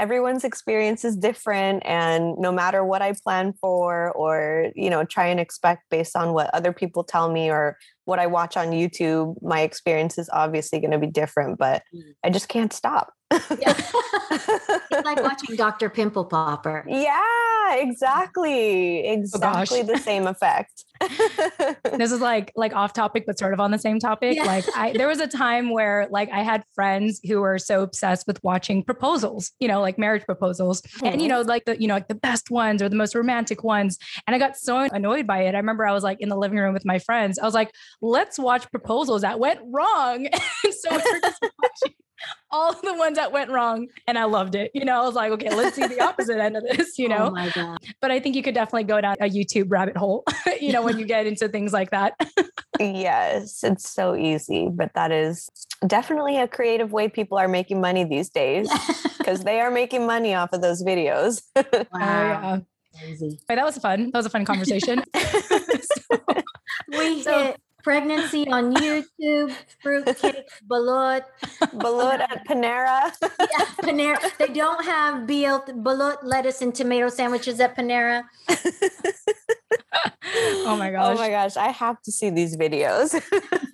Everyone's experience is different and no matter what i plan for or you know try and expect based on what other people tell me or what i watch on youtube my experience is obviously going to be different but mm. i just can't stop it's like watching Dr. Pimple Popper. Yeah, exactly. Oh, exactly oh the same effect. this is like like off topic but sort of on the same topic. Yeah. Like I there was a time where like I had friends who were so obsessed with watching proposals, you know, like marriage proposals. Mm-hmm. And you know, like the you know, like the best ones or the most romantic ones. And I got so annoyed by it. I remember I was like in the living room with my friends. I was like, "Let's watch proposals that went wrong." so we're just watching all the ones that went wrong and I loved it. You know, I was like, okay, let's see the opposite end of this, you oh know. Oh my God. But I think you could definitely go down a YouTube rabbit hole, you know, when you get into things like that. yes, it's so easy, but that is definitely a creative way people are making money these days because they are making money off of those videos. wow. Oh, yeah. Crazy. But that was fun. That was a fun conversation. so, we so, hit pregnancy on YouTube, fruitcake, balut. Balut at um, Panera. yeah, Panera. They don't have BL, balut, lettuce, and tomato sandwiches at Panera. oh my oh gosh. Oh my gosh. I have to see these videos.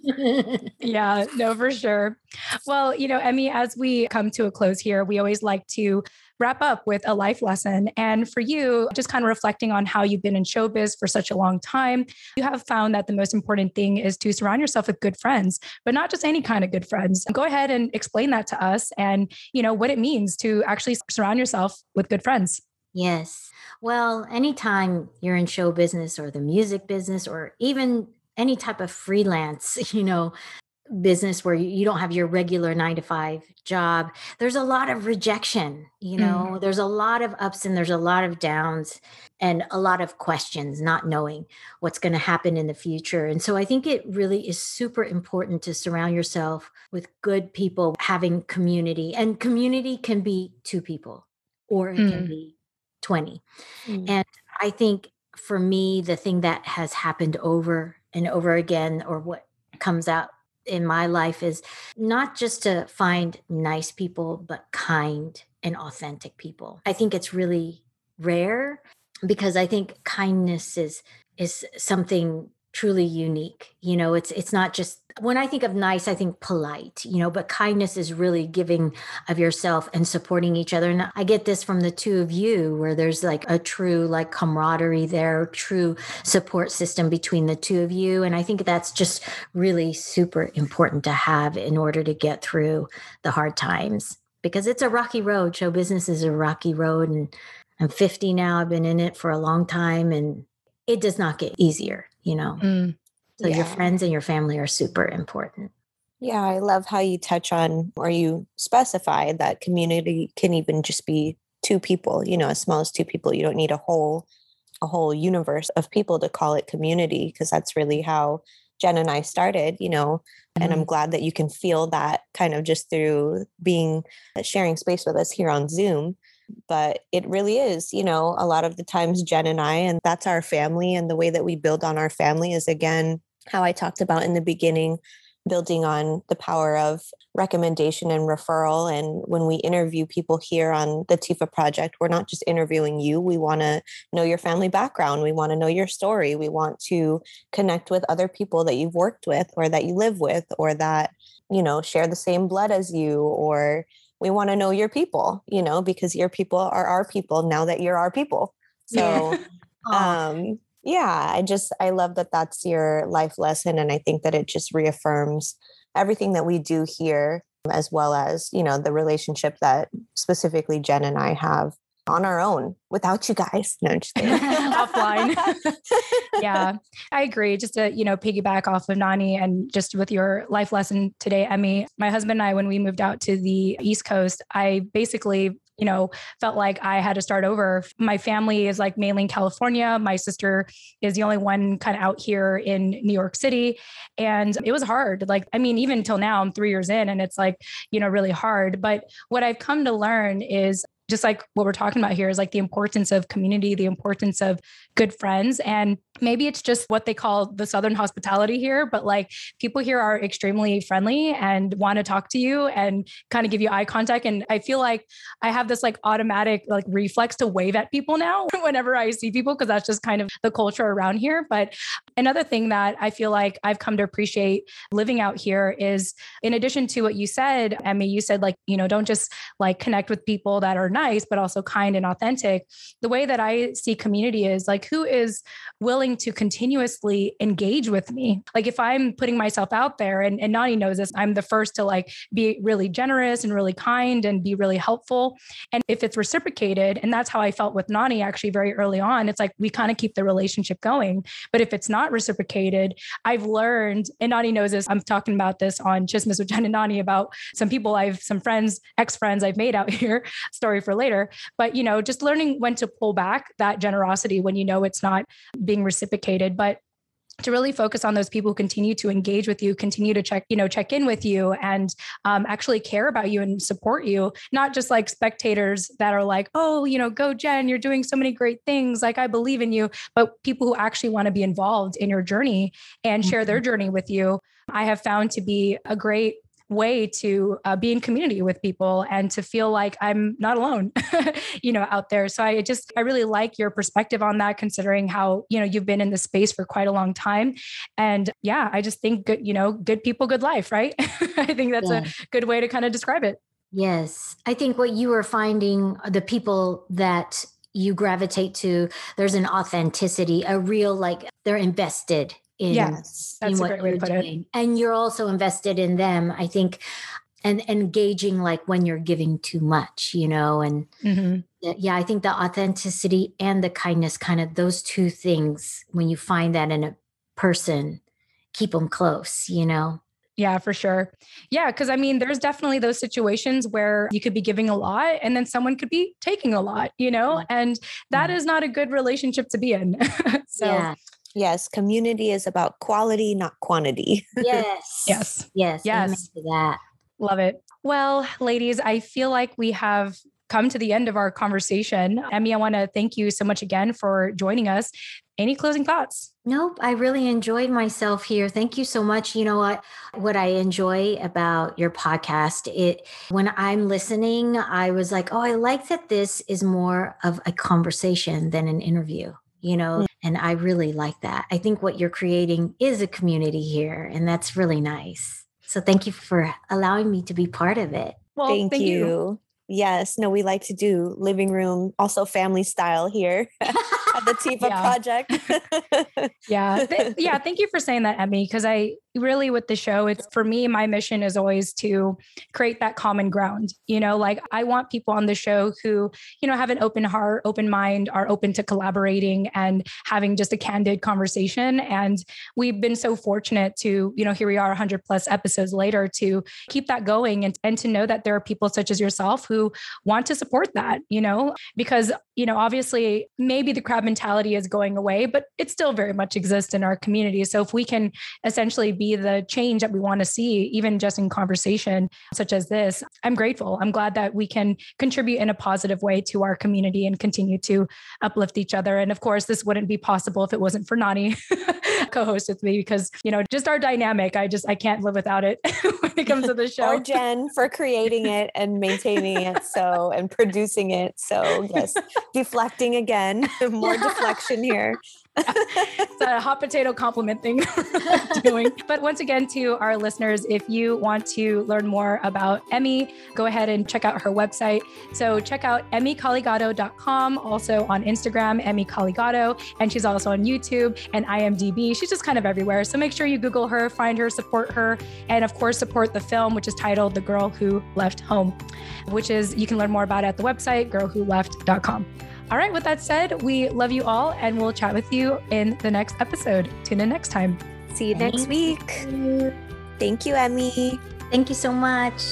yeah, no, for sure. Well, you know, Emy, as we come to a close here, we always like to wrap up with a life lesson. And for you, just kind of reflecting on how you've been in showbiz for such a long time, you have found that the most important thing is to surround yourself with good friends, but not just any kind of good friends. Go ahead and explain that to us and, you know, what it means to actually surround yourself with good friends. Yes. Well, anytime you're in show business or the music business or even any type of freelance, you know, business where you don't have your regular nine to five job, there's a lot of rejection. You know, mm. there's a lot of ups and there's a lot of downs and a lot of questions, not knowing what's going to happen in the future. And so I think it really is super important to surround yourself with good people, having community. And community can be two people or it mm. can be 20. Mm. And I think for me, the thing that has happened over and over again, or what comes out in my life is not just to find nice people, but kind and authentic people. I think it's really rare because I think kindness is is something truly unique. You know, it's it's not just when I think of nice, I think polite, you know, but kindness is really giving of yourself and supporting each other. And I get this from the two of you where there's like a true like camaraderie there, true support system between the two of you. And I think that's just really super important to have in order to get through the hard times because it's a rocky road. Show business is a rocky road and I'm 50 now. I've been in it for a long time and it does not get easier you know mm, so yeah. your friends and your family are super important yeah i love how you touch on or you specify that community can even just be two people you know as small as two people you don't need a whole a whole universe of people to call it community because that's really how Jen and I started, you know, mm-hmm. and I'm mm-hmm. glad that you can feel that kind of just through being uh, sharing space with us here on Zoom. But it really is, you know, a lot of the times Jen and I, and that's our family, and the way that we build on our family is again how I talked about in the beginning building on the power of recommendation and referral. And when we interview people here on the TIFA project, we're not just interviewing you. We want to know your family background. We want to know your story. We want to connect with other people that you've worked with or that you live with or that, you know, share the same blood as you or we want to know your people, you know, because your people are our people now that you're our people. So, yeah. um, yeah i just i love that that's your life lesson and i think that it just reaffirms everything that we do here as well as you know the relationship that specifically jen and i have on our own without you guys. No, just offline. yeah, I agree. Just to, you know, piggyback off of Nani and just with your life lesson today, Emy, my husband and I, when we moved out to the East Coast, I basically you know, felt like I had to start over. My family is like mainly in California. My sister is the only one kind of out here in New York City. And it was hard. Like, I mean, even till now, I'm three years in and it's like, you know, really hard. But what I've come to learn is just like what we're talking about here is like the importance of community, the importance of good friends. And maybe it's just what they call the Southern hospitality here, but like people here are extremely friendly and want to talk to you and kind of give you eye contact. And I feel like I have this like automatic like reflex to wave at people now whenever I see people, because that's just kind of the culture around here. But another thing that I feel like I've come to appreciate living out here is in addition to what you said, Emy, you said like, you know, don't just like connect with people that are nice, but also kind and authentic. The way that I see community is like who is willing to continuously engage with me. Like if I'm putting myself out there, and, and Nani knows this, I'm the first to like be really generous and really kind and be really helpful. And if it's reciprocated, and that's how I felt with Nani actually very early on, it's like we kind of keep the relationship going. But if it's not reciprocated, I've learned, and Nani knows this, I'm talking about this on Chismis with Jen and Nani about some people I've, some friends, ex friends I've made out here, story for later. But, you know, just learning when to pull back that generosity when you know it's not being reciprocated. But to really focus on those people who continue to engage with you continue to check you know check in with you and um, actually care about you and support you not just like spectators that are like oh you know go jen you're doing so many great things like i believe in you but people who actually want to be involved in your journey and share their mm-hmm. journey with you i have found to be a great way to uh, be in community with people and to feel like I'm not alone, you know, out there. So I just, I really like your perspective on that, considering how, you know, you've been in the space for quite a long time. And yeah, I just think good, you know, good people, good life, right? I think that's yeah. a good way to kind of describe it. Yes. I think what you are finding, the people that you gravitate to, there's an authenticity, a real, like they're invested in, yes, that's in what a great way to put doing. it. And you're also invested in them. I think and engaging like when you're giving too much, you know, and mm-hmm. yeah, I think the authenticity and the kindness, kind of those two things, when you find that in a person, keep them close, you know. Yeah, for sure. Yeah, because I mean, there's definitely those situations where you could be giving a lot and then someone could be taking a lot, you know, and that is not a good relationship to be in. so, yeah. Yes, community is about quality, not quantity. yes. Yes. Yes. Yes. that. Love it. Well, ladies, I feel like we have come to the end of our conversation. Emy, I want to thank you so much again for joining us. Any closing thoughts? Nope. I really enjoyed myself here. Thank you so much. You know what? What I enjoy about your podcast, it when I'm listening, I was like, oh, I like that this is more of a conversation than an interview you know mm. And i really like that. I think what you're creating is a community here and that's really nice. So thank you for allowing me to be part of it. Well thank, thank you. you. yes no we like to do living room also family style here at the tifa project. Yeah Th- yeah thank you for saying that emy because i really with the show, it's for me, my mission is always to create that common ground. You know, like I want people on the show who, you know, have an open heart, open mind, are open to collaborating and having just a candid conversation. And we've been so fortunate to, you know, here we are 100 plus episodes later to keep that going and, and to know that there are people such as yourself who want to support that, you know, because, you know, obviously maybe the crab mentality is going away, but it still very much exists in our community. So if we can essentially be the change that we want to see, even just in conversation such as this, I'm grateful. I'm glad that we can contribute in a positive way to our community and continue to uplift each other. And of course, this wouldn't be possible if it wasn't for Nani co-host with me because, you know, just our dynamic, I just I can't live without it when it comes to the show. or Jen for creating it and maintaining it so and producing it. So yes, deflecting again, more deflection here it's a hot potato compliment thing doing. But once again, to our listeners, if you want to learn more about Emy, go ahead and check out her website. So check out emycoligado.com, also on Instagram, Emy Coligado, and she's also on YouTube and IMDb. She's just kind of everywhere. So make sure you Google her, find her, support her, and of course, support the film, which is titled The Girl Who Left Home, which is you can learn more about at the website, girlwholeft.com. All right, with that said, we love you all and we'll chat with you in the next episode. Tune in next time. See you next week. Thank you, Emy. Thank you so much.